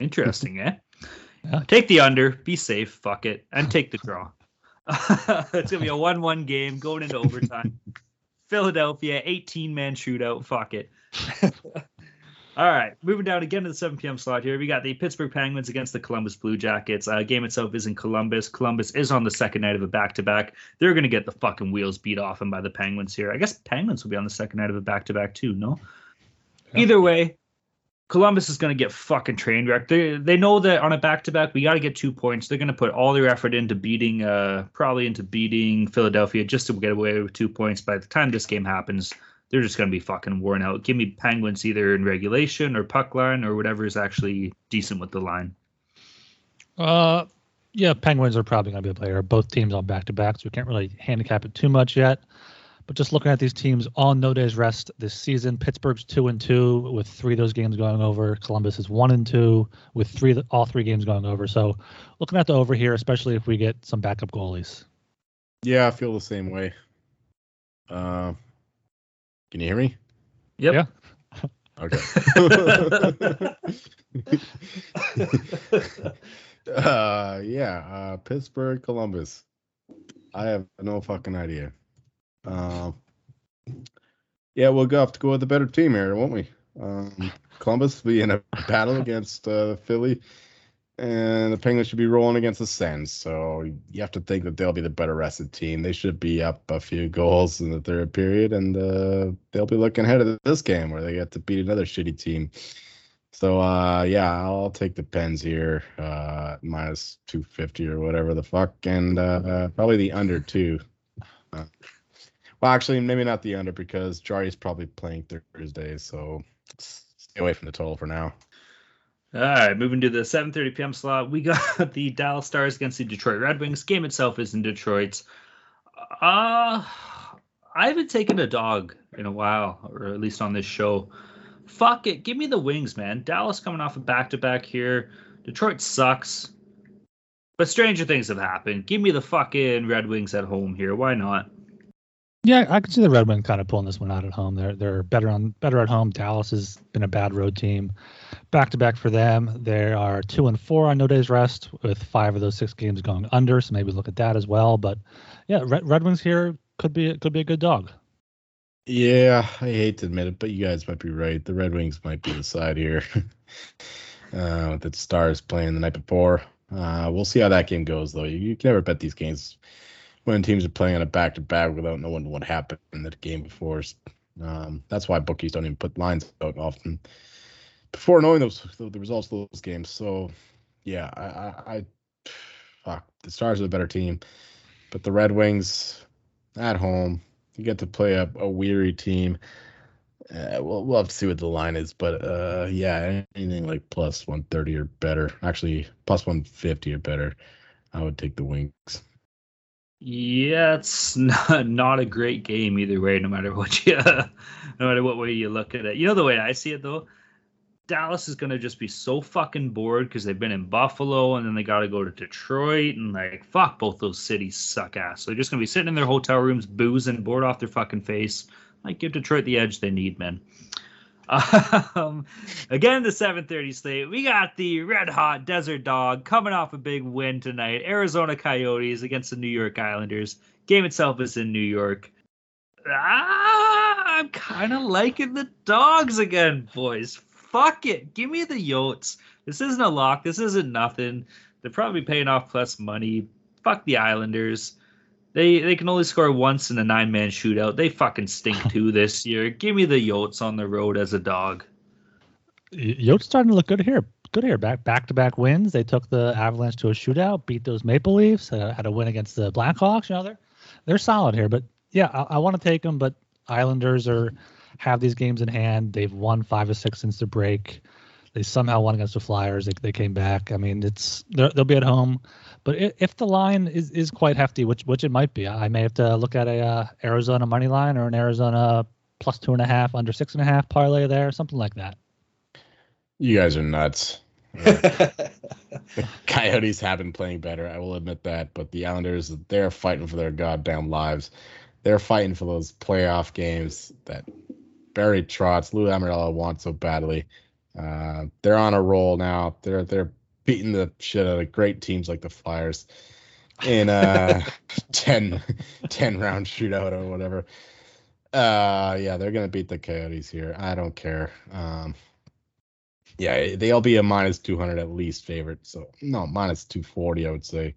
Interesting, eh? Yeah. Take the under, be safe, fuck it, and take the draw. it's gonna be a one-one game going into overtime. Philadelphia, 18 man shootout. Fuck it. All right, moving down again to the 7 p.m. slot here. We got the Pittsburgh Penguins against the Columbus Blue Jackets. Uh, game itself is in Columbus. Columbus is on the second night of a back-to-back. They're going to get the fucking wheels beat off them by the Penguins here. I guess Penguins will be on the second night of a back-to-back too. No. Yeah. Either way, Columbus is going to get fucking train wrecked. They they know that on a back-to-back we got to get two points. They're going to put all their effort into beating, uh, probably into beating Philadelphia just to get away with two points. By the time this game happens they're just going to be fucking worn out. Give me Penguins either in regulation or puck line or whatever is actually decent with the line.
Uh, yeah, Penguins are probably going to be a player. Both teams on back to back, so we can't really handicap it too much yet. But just looking at these teams on no days rest this season, Pittsburgh's two and two with three of those games going over. Columbus is one and two with three all three games going over. So looking at the over here, especially if we get some backup goalies.
Yeah, I feel the same way. Uh, can you hear me?
Yep. Yeah.
Okay. uh, yeah, uh, Pittsburgh, Columbus. I have no fucking idea. Um, yeah, we'll go have to go with the better team here, won't we? Um, Columbus will be in a battle against uh, Philly and the Penguins should be rolling against the Sens. So you have to think that they'll be the better rested team. They should be up a few goals in the third period, and uh, they'll be looking ahead of this game where they get to beat another shitty team. So uh, yeah, I'll take the Pens here, uh, minus two fifty or whatever the fuck, and uh, probably the under two. Uh, well, actually, maybe not the under because Jarry's probably playing Thursday, so stay away from the total for now.
All right, moving to the 7:30 p.m. slot, we got the Dallas Stars against the Detroit Red Wings. Game itself is in Detroit. Uh I haven't taken a dog in a while, or at least on this show. Fuck it, give me the Wings, man. Dallas coming off a back-to-back here. Detroit sucks, but stranger things have happened. Give me the fucking Red Wings at home here. Why not?
Yeah, I can see the Red Wings kind of pulling this one out at home. They're they're better on better at home. Dallas has been a bad road team. Back to back for them. They are two and four on no days rest, with five of those six games going under. So maybe look at that as well. But yeah, Red, Red Wings here could be could be a good dog.
Yeah, I hate to admit it, but you guys might be right. The Red Wings might be the side here. uh, with the Stars playing the night before. Uh, we'll see how that game goes, though. You, you can never bet these games when teams are playing on a back to back without knowing what happened in the game before. Um, that's why bookies don't even put lines out often before knowing those the, the results of those games. So, yeah, I, I, I fuck the Stars are the better team, but the Red Wings at home you get to play a, a weary team. Uh, we'll, we'll have to see what the line is, but uh, yeah, anything like plus 130 or better, actually plus 150 or better, I would take the Wings.
Yeah, it's not, not a great game either way, no matter what you, no matter what way you look at it. You know the way I see it though, Dallas is gonna just be so fucking bored because they've been in Buffalo and then they got to go to Detroit and like fuck both those cities suck ass. So they're just gonna be sitting in their hotel rooms boozing, bored off their fucking face. Like give Detroit the edge they need, man. Um, again, the 7:30 slate. We got the red hot Desert Dog coming off a big win tonight. Arizona Coyotes against the New York Islanders. Game itself is in New York. Ah, I'm kind of liking the dogs again, boys fuck it. Give me the Yotes. This isn't a lock. This isn't nothing. They're probably paying off plus money. Fuck the Islanders. They they can only score once in a nine man shootout. They fucking stink too this year. Give me the Yotes on the road as a dog.
Yotes starting to look good here. Good here. Back back to back wins. They took the Avalanche to a shootout, beat those Maple Leafs, uh, had a win against the Blackhawks. You know they're they're solid here. But yeah, I, I want to take them. But Islanders are have these games in hand. They've won five or six since the break. They somehow won against the Flyers. They, they came back. I mean, it's they'll be at home, but if the line is, is quite hefty, which which it might be, I may have to look at a uh, Arizona money line or an Arizona plus two and a half, under six and a half parlay there, something like that.
You guys are nuts. the Coyotes have been playing better. I will admit that, but the Islanders, they're fighting for their goddamn lives. They're fighting for those playoff games that Barry Trotz, Lou Lamoriello want so badly. Uh, they're on a roll now. They're they're beating the shit out of great teams like the Flyers in a 10, 10 round shootout or whatever. Uh, yeah, they're gonna beat the Coyotes here. I don't care. Um, yeah, they'll be a minus two hundred at least favorite. So no, minus two forty, I would say.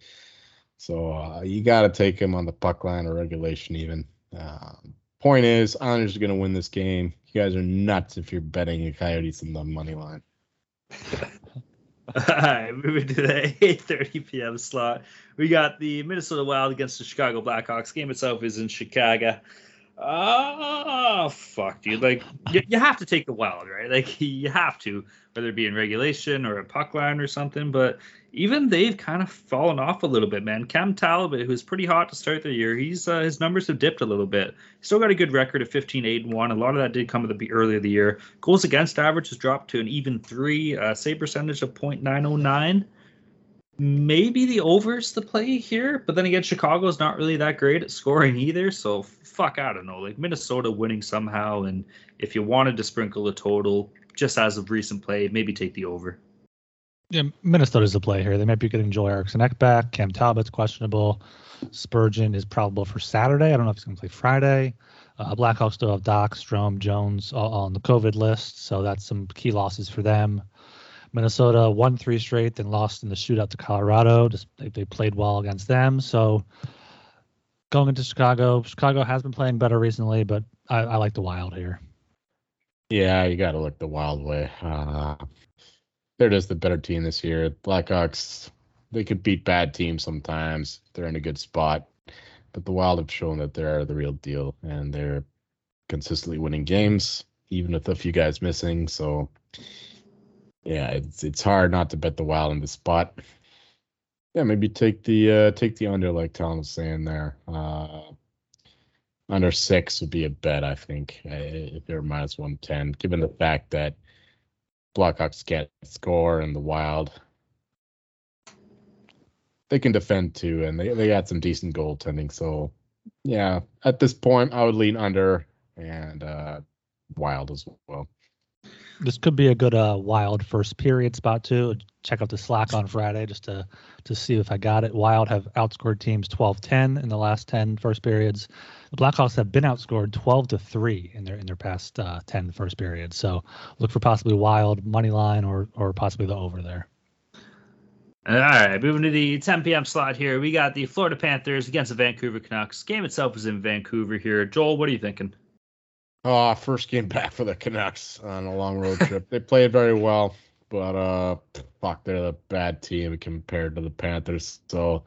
So uh, you got to take him on the puck line or regulation even. Um, Point is, Islanders are going to win this game. You guys are nuts if you're betting the Coyotes in the money line.
All right, moving to the 8:30 p.m. slot. We got the Minnesota Wild against the Chicago Blackhawks. Game itself is in Chicago. Oh fuck, dude! Like you, you have to take the Wild, right? Like you have to, whether it be in regulation or a puck line or something. But even they've kind of fallen off a little bit, man. Cam Talbot, who's pretty hot to start the year, he's uh, his numbers have dipped a little bit. Still got a good record of 15 8 and 1. A lot of that did come at the earlier the year. Goals against average has dropped to an even three, uh, save percentage of .909. Maybe the overs the play here, but then again, Chicago's not really that great at scoring either. So fuck, I don't know. Like Minnesota winning somehow, and if you wanted to sprinkle a total, just as of recent play, maybe take the over.
Yeah, Minnesota's the play here. They might be getting Joel Eriksson Ek back. Cam Talbot's questionable. Spurgeon is probable for Saturday. I don't know if he's going to play Friday. Uh, Blackhawks still have Dach, Strome, Jones all on the COVID list, so that's some key losses for them. Minnesota won three straight, then lost in the shootout to Colorado. Just they, they played well against them. So going into Chicago, Chicago has been playing better recently, but I, I like the Wild here.
Yeah, you got to look the Wild way. Uh, they're just the better team this year. Blackhawks, they could beat bad teams sometimes. They're in a good spot, but the Wild have shown that they're the real deal, and they're consistently winning games, even with a few guys missing. So, yeah, it's it's hard not to bet the Wild in this spot. Yeah, maybe take the uh, take the under, like Tom was saying there. Uh, under six would be a bet, I think, uh, if they're minus one ten, given the fact that Blackhawks can't score and the Wild they can defend too, and they they got some decent goaltending. So yeah, at this point, I would lean under and uh, Wild as well.
This could be a good uh, Wild first period spot too. Check out the Slack on Friday just to to see if I got it. Wild have outscored teams 12-10 in the last 10 first periods. The Blackhawks have been outscored 12 to 3 in their in their past uh, 10 first period. So look for possibly wild money line or or possibly the over there.
All right, moving to the 10 p.m. slot here. We got the Florida Panthers against the Vancouver Canucks. Game itself is in Vancouver here. Joel, what are you thinking?
Oh, first game back for the Canucks on a long road trip. they played very well, but uh, fuck, they're the bad team compared to the Panthers. So,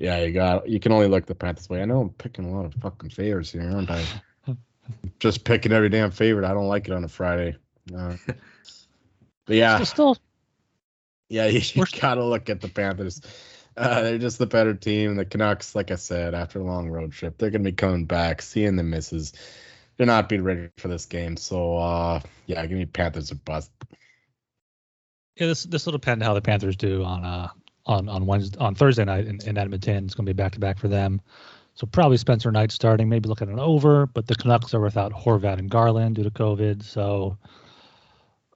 yeah, you got you can only look the Panthers way. I know I'm picking a lot of fucking favorites here, aren't I? Just picking every damn favorite. I don't like it on a Friday. Uh, but yeah,
still,
yeah, you, you gotta look at the Panthers. Uh, they're just the better team. The Canucks, like I said, after a long road trip, they're gonna be coming back, seeing the misses. They're not being ready for this game. So uh, yeah, give me Panthers or bust.
Yeah, this this will depend how the Panthers do on uh on on Wednesday on Thursday night in, in Edmonton. It's gonna be back to back for them. So probably Spencer Knight starting, maybe look at an over, but the Canucks are without Horvat and Garland due to COVID. So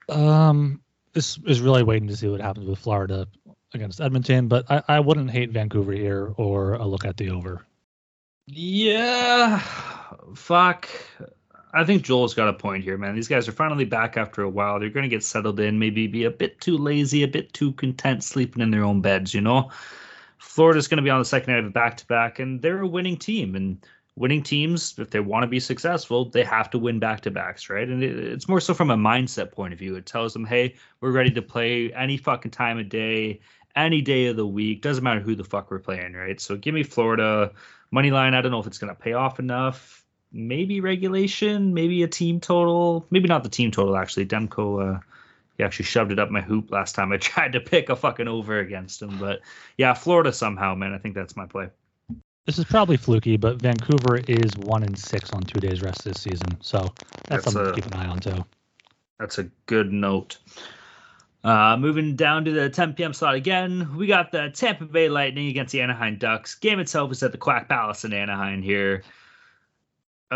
um this is really waiting to see what happens with Florida against Edmonton, but I, I wouldn't hate Vancouver here or a look at the over.
Yeah, fuck. I think Joel's got a point here, man. These guys are finally back after a while. They're going to get settled in, maybe be a bit too lazy, a bit too content sleeping in their own beds, you know? Florida's going to be on the second night of a back to back, and they're a winning team. And winning teams, if they want to be successful, they have to win back to backs, right? And it, it's more so from a mindset point of view. It tells them, hey, we're ready to play any fucking time of day, any day of the week. Doesn't matter who the fuck we're playing, right? So give me Florida money line. I don't know if it's going to pay off enough maybe regulation, maybe a team total, maybe not the team total actually. Demko, uh, he actually shoved it up my hoop last time I tried to pick a fucking over against him. But yeah, Florida somehow, man. I think that's my play.
This is probably fluky, but Vancouver is one in six on two days rest this season, so that's, that's something a, to keep an eye on too.
That's a good note. Uh, moving down to the 10 p.m. slot again, we got the Tampa Bay Lightning against the Anaheim Ducks. Game itself is at the Quack Palace in Anaheim here.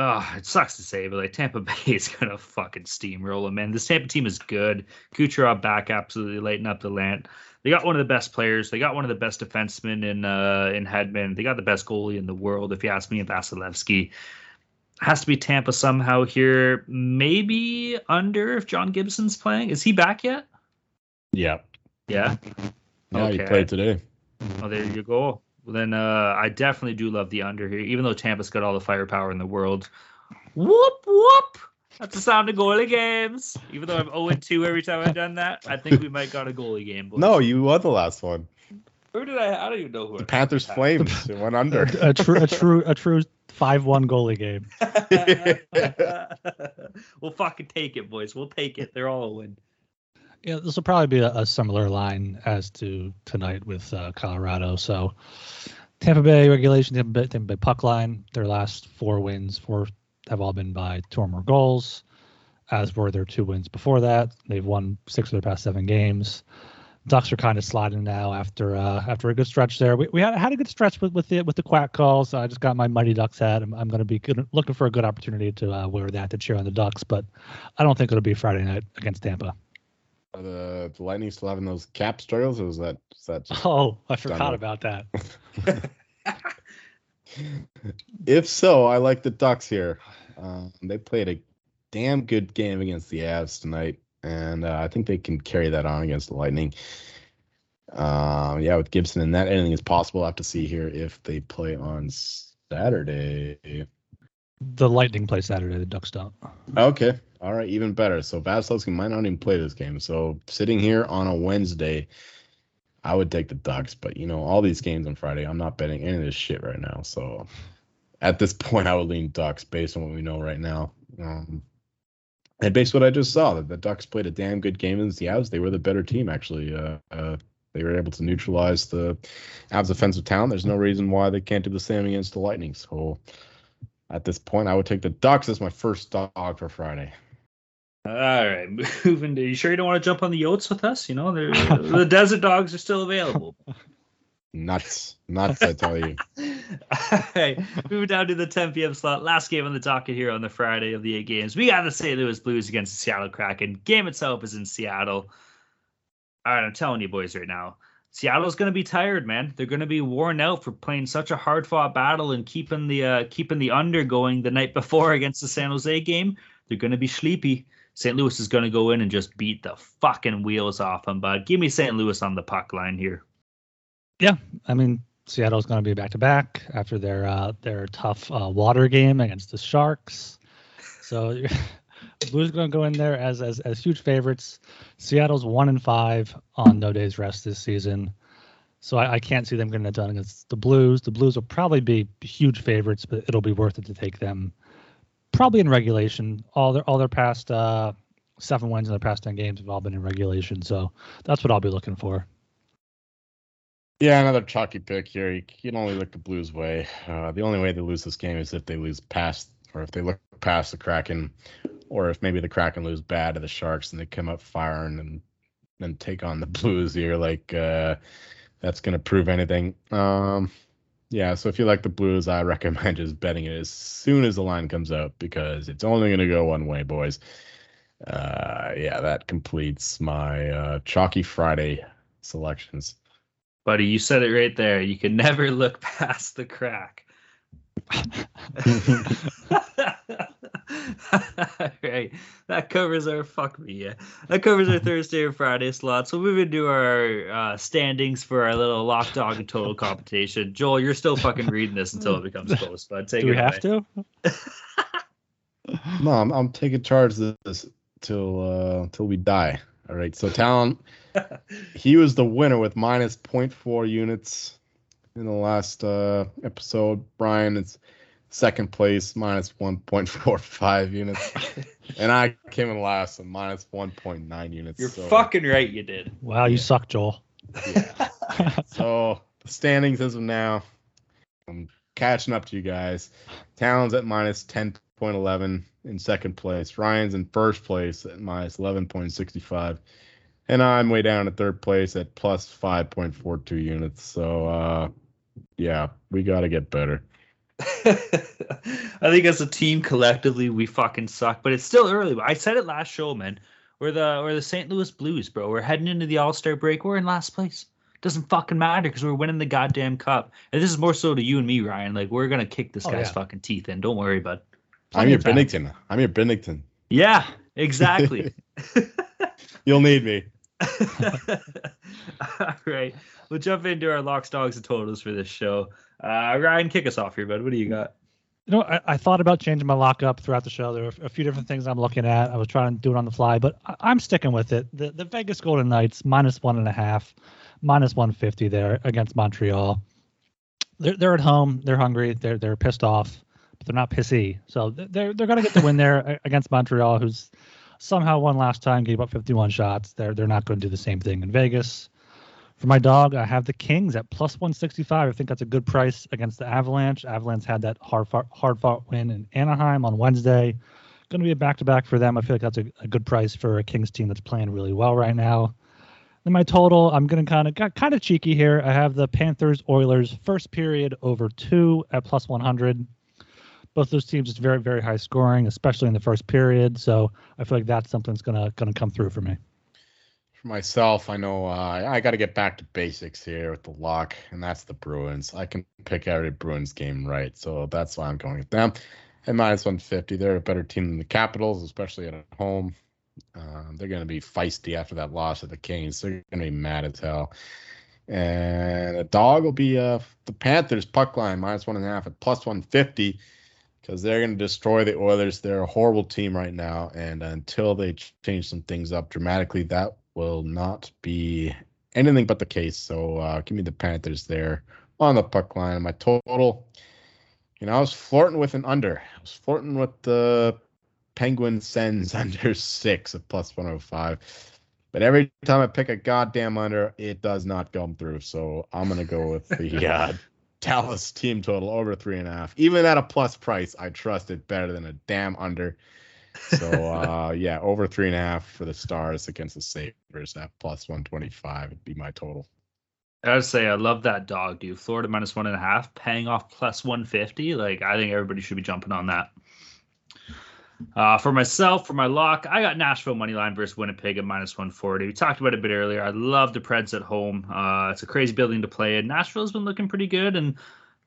Oh, it sucks to say, but like Tampa Bay is gonna fucking steamroll them, man. This Tampa team is good. Kucherov back, absolutely lighting up the land. They got one of the best players. They got one of the best defensemen in uh in Hedman. They got the best goalie in the world, if you ask me, Vasilevskiy. Has to be Tampa somehow here. Maybe under if John Gibson's playing. Is he back yet?
Yeah.
Yeah.
Yeah, okay. he played today.
Oh, there you go. Well, then uh, I definitely do love the under here, even though Tampa's got all the firepower in the world. Whoop whoop! That's the sound of goalie games. Even though I'm 0 2 every time I've done that, I think we might got a goalie game.
Boys. No, you won the last one.
Who did I? I don't even know who.
The Panthers Flames. it went under.
a, true, a true, a true five-one goalie game.
we'll fucking take it, boys. We'll take it. They're all a win.
Yeah, this will probably be a, a similar line as to tonight with uh, Colorado. So Tampa Bay regulation, Tampa Bay, Tampa Bay puck line. Their last four wins, four have all been by two or more goals. As were their two wins before that. They've won six of their past seven games. Ducks are kind of sliding now after uh, after a good stretch there. We, we had, had a good stretch with with the with the quack calls. So i just got my Mighty Ducks hat. I'm, I'm going to be good, looking for a good opportunity to uh, wear that to cheer on the Ducks, but I don't think it'll be Friday night against Tampa.
Are the, the Lightning still having those cap struggles, or was that is that?
Oh, I forgot about that.
if so, I like the Ducks here. Um, they played a damn good game against the Avs tonight, and uh, I think they can carry that on against the Lightning. Um, yeah, with Gibson and that, anything is possible. I have to see here if they play on Saturday.
The Lightning play Saturday. The Ducks don't.
Okay. All right. Even better. So Vasilevskiy might not even play this game. So sitting here on a Wednesday, I would take the Ducks. But you know, all these games on Friday, I'm not betting any of this shit right now. So at this point, I would lean Ducks based on what we know right now. Um, and based on what I just saw, that the Ducks played a damn good game against the Avs. They were the better team, actually. Uh, uh, they were able to neutralize the Avs' offensive talent. There's no reason why they can't do the same against the Lightning. So at this point, I would take the Ducks as my first dog for Friday.
All right, moving to. You sure you don't want to jump on the Yotes with us? You know, the Desert Dogs are still available.
Nuts, nuts! I tell you.
All right, moving down to the 10 p.m. slot. Last game on the docket here on the Friday of the eight games. We got the St. Louis Blues against the Seattle Kraken. Game itself is in Seattle. All right, I'm telling you boys right now, Seattle's going to be tired, man. They're going to be worn out for playing such a hard-fought battle and keeping the uh, keeping the under going the night before against the San Jose game. They're going to be sleepy. St. Louis is going to go in and just beat the fucking wheels off them. But give me St. Louis on the puck line here.
Yeah, I mean Seattle's going to be back to back after their uh, their tough uh, water game against the Sharks. So Blues going to go in there as, as as huge favorites. Seattle's one and five on no days rest this season, so I, I can't see them getting it done against the Blues. The Blues will probably be huge favorites, but it'll be worth it to take them. Probably in regulation. All their all their past uh, seven wins in their past ten games have all been in regulation, so that's what I'll be looking for.
Yeah, another chalky pick here. You can only look the Blues' way. Uh, the only way they lose this game is if they lose past, or if they look past the Kraken, or if maybe the Kraken lose bad to the Sharks and they come up firing and then take on the Blues here. Like uh, that's gonna prove anything. Um, yeah, so if you like the Blues, I recommend just betting it as soon as the line comes out because it's only gonna go one way, boys. Uh, yeah, that completes my uh, chalky Friday selections.
Buddy, you said it right there. You can never look past the crack. right. That covers our fuck me, yeah. That covers our Thursday and Friday slots. So we'll move into our uh, standings for our little lock dog and total competition. Joel, you're still fucking reading this until it becomes close, but take
Do
it
we have to?
No, I'm, I'm taking charge of this till uh till we die. All right. So Talon, he was the winner with minus 0.4 units in the last uh episode. Brian is second place, minus 1.45 units. and I came in last with minus 1.9 units.
You're
so,
fucking right, you did.
Wow, you suck, Joel.
yeah. so the standings as of now, I'm catching up to you guys. towns at minus 10.11 in second place. Ryan's in first place at minus 11.65. And I'm way down at third place at plus 5.42 units. So, uh, yeah, we got to get better.
I think as a team collectively we fucking suck, but it's still early. I said it last show, man. We're the we're the St. Louis Blues, bro. We're heading into the All Star break. We're in last place. Doesn't fucking matter because we're winning the goddamn cup. And this is more so to you and me, Ryan. Like we're gonna kick this
Oh,
guy's
yeah.
fucking teeth in. Don't worry, bud.
I'm your. Binnington. I'm your Binnington.
Yeah, exactly.
You'll need me.
All right, we'll jump into our locks, dogs, and totals for this show. Uh, Ryan, kick us off here, bud. What do you got?
You know, I, I thought about changing my lockup throughout the show. There were a few different things I'm looking at. I was trying to do it on the fly, but I, I'm sticking with it. The the Vegas Golden Knights minus one and a half, minus 150 there against Montreal. They're they're at home. They're hungry. They're they're pissed off, but they're not pissy. So they're they're gonna get the win there against Montreal, who's somehow won last time, gave up 51 shots. They're they're not going to do the same thing in Vegas. For my dog, I have the Kings at plus 165. I think that's a good price against the Avalanche. Avalanche had that hard fought, hard fought win in Anaheim on Wednesday. Going to be a back to back for them. I feel like that's a, a good price for a Kings team that's playing really well right now. Then my total, I'm going to kind of kind of cheeky here. I have the Panthers Oilers first period over two at plus 100. Both those teams just very very high scoring, especially in the first period. So I feel like that's something that's gonna gonna come through for me.
For myself, I know uh, I got to get back to basics here with the lock, and that's the Bruins. I can pick every Bruins game right, so that's why I'm going with them. At minus 150, they're a better team than the Capitals, especially at home. Um, they're going to be feisty after that loss of the Kings. They're going to be mad as hell. And a dog will be uh, the Panthers puck line minus one and a half at plus 150 because they're going to destroy the Oilers. They're a horrible team right now, and until they change some things up dramatically, that will not be anything but the case. So uh, give me the Panthers there on the puck line. My total, you know, I was flirting with an under. I was flirting with the Penguin Sens under six at plus 105. But every time I pick a goddamn under, it does not come through. So I'm gonna go with the uh, Dallas team total over three and a half. Even at a plus price, I trust it better than a damn under. So uh, yeah, over three and a half for the Stars against the Sabres at plus 125 would be my total.
I would say I love that dog, dude. Florida minus one and a half, paying off plus one fifty. Like I think everybody should be jumping on that. Uh, for myself, for my lock, I got Nashville money line versus Winnipeg at minus 140. We talked about it a bit earlier. I love the Preds at home. Uh, it's a crazy building to play in. Nashville's been looking pretty good, and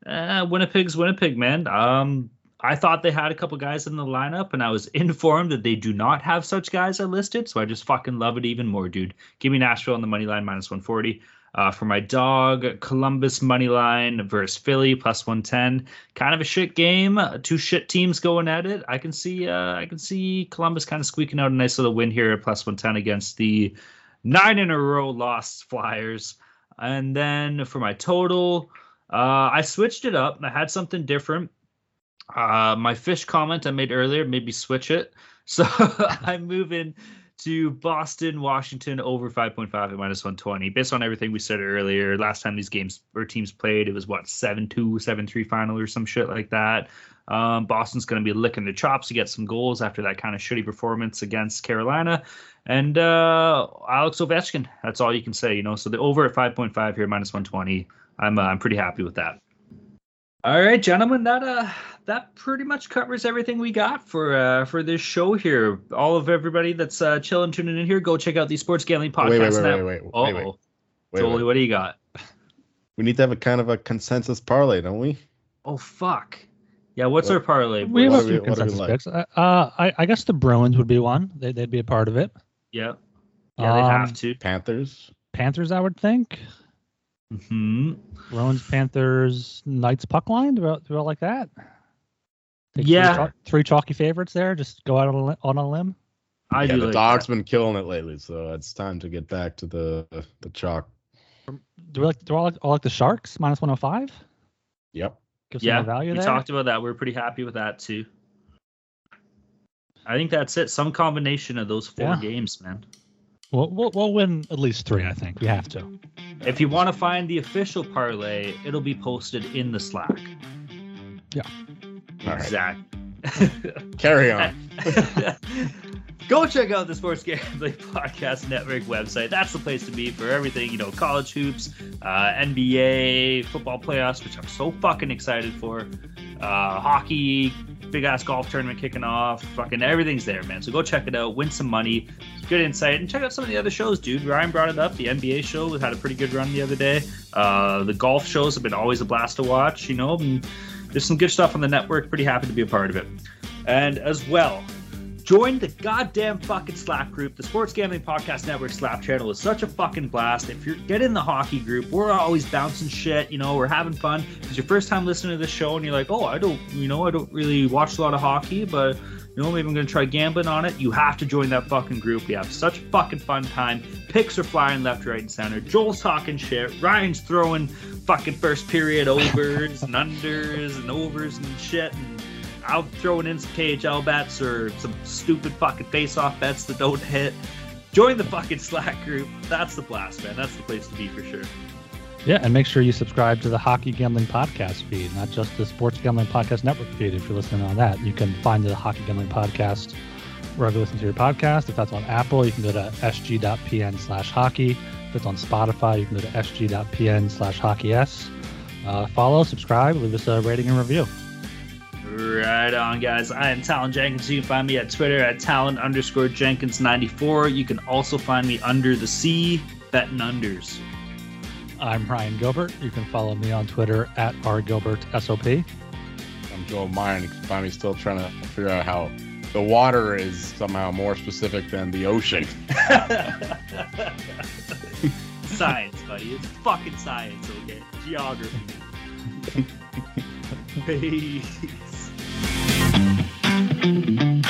uh, Winnipeg's Winnipeg, man. Um, I thought they had a couple guys in the lineup, and I was informed that they do not have such guys are listed. So I just fucking love it even more, dude. Give me Nashville on the money line minus 140. Uh, for my dog, Columbus money line versus Philly plus 110. Kind of a shit game. Two shit teams going at it. I can see uh, I can see Columbus kind of squeaking out a nice little win here at plus 110 against the nine in a row lost Flyers. And then for my total, uh, I switched it up. I had something different. Uh, my fish comment I made earlier, maybe switch it. So I'm moving to Boston, Washington over 5.5 at minus 120. Based on everything we said earlier, last time these games or teams played, it was what 7-2, 7-3 final or some shit like that. Um, Boston's going to be licking their chops to get some goals after that kind of shitty performance against Carolina. And uh, Alex Ovechkin, that's all you can say, you know. So the over at 5.5 here, minus 120. I'm uh, I'm pretty happy with that. All right, gentlemen, that uh that pretty much covers everything we got for uh for this show here. All of everybody that's uh chilling, tuning in here, go check out the Sports Gambling Podcast.
Wait, wait, wait,
Net-
wait, wait, wait,
Oh,
wait, wait, wait,
Jolie,
wait.
what do you got?
We need to have a kind of a consensus parlay, don't we?
Oh fuck. Yeah, what's
What-
our parlay?
We have a few
we- what do we
consensus
like?
picks. Uh, uh, I, I guess the Bruins would be one. They, they'd be a part of it.
Yeah. Yeah, they'd
Um,
have to.
Panthers.
Panthers, I would think.
hmm
Bruins, Panthers, Knights, puck line. Do I, do I like that? Take
Yeah.
Three, three chalky favorites there. Just go out on a, on a limb.
I
yeah,
do
the
like
dog's
that.
been killing it lately, so it's time to get back to the the chalk.
Um, do we like? Do I like, I like the Sharks minus one hundred five?
Yep.
Give some
Yeah,
more value
we
there.
talked about that. We're pretty happy with that too. I think that's it. Some combination of those four
Yeah.
games, man.
We'll, we'll we'll win at least three. I think we have to.
If you want to find the official parlay, it'll be posted in the Slack.
All right.
Exactly.
Carry on.
Go check out the Sports Gambling Podcast Network website. That's the place to be for everything, you know, college hoops, uh, NBA, football playoffs, which I'm so fucking excited for. Uh, hockey, big ass golf tournament kicking off. Fucking everything's there, man. So go check it out, win some money, good insight, and check out some of the other shows, dude. Ryan brought it up. The NBA show we had a pretty good run the other day. Uh, the golf shows have been always a blast to watch, you know. And there's some good stuff on the network. Pretty happy to be a part of it. And as well, join the goddamn fucking Slack group. The Sports Gambling Podcast Network Slack channel is such a fucking blast. If you're get in the hockey group, we're always bouncing shit. You know, we're having fun. It's your first time listening to this show, and you're like, oh, I don't, you know, I don't really watch a lot of hockey, but you know, maybe I'm gonna try gambling on it. You have to join that fucking group. We have such fucking fun time. Picks are flying left, right, and center. Joel's talking shit. Ryan's throwing fucking first period overs and unders and overs and shit. And I'm throwing in some KHL bets or some stupid fucking face-off bets that don't hit. Join the fucking Slack group. That's the blast, man. That's the place to be for sure.
Yeah, and make sure you subscribe to the Hockey Gambling Podcast feed, not just the Sports Gambling Podcast Network feed. If you're listening on that, you can find the Hockey Gambling Podcast wherever you listen to your podcast. If that's on Apple, you can go to sg.pn slash hockey. If it's on Spotify, you can go to sg.pn slash hockey s. Uh, follow, subscribe, leave us a rating and review.
Right on, guys. I am Talon Jenkins. You can find me at Twitter at Talon underscore Jenkins94. You can also find me under the sea, betting unders.
I'm Ryan Gilbert. You can follow me on Twitter at rgilbertsop.
I'm Joel Meyer, and you can find me still trying to figure out how the water is somehow more specific than the ocean.
science, buddy. It's fucking science, okay? Geography. Peace. Mm-hmm.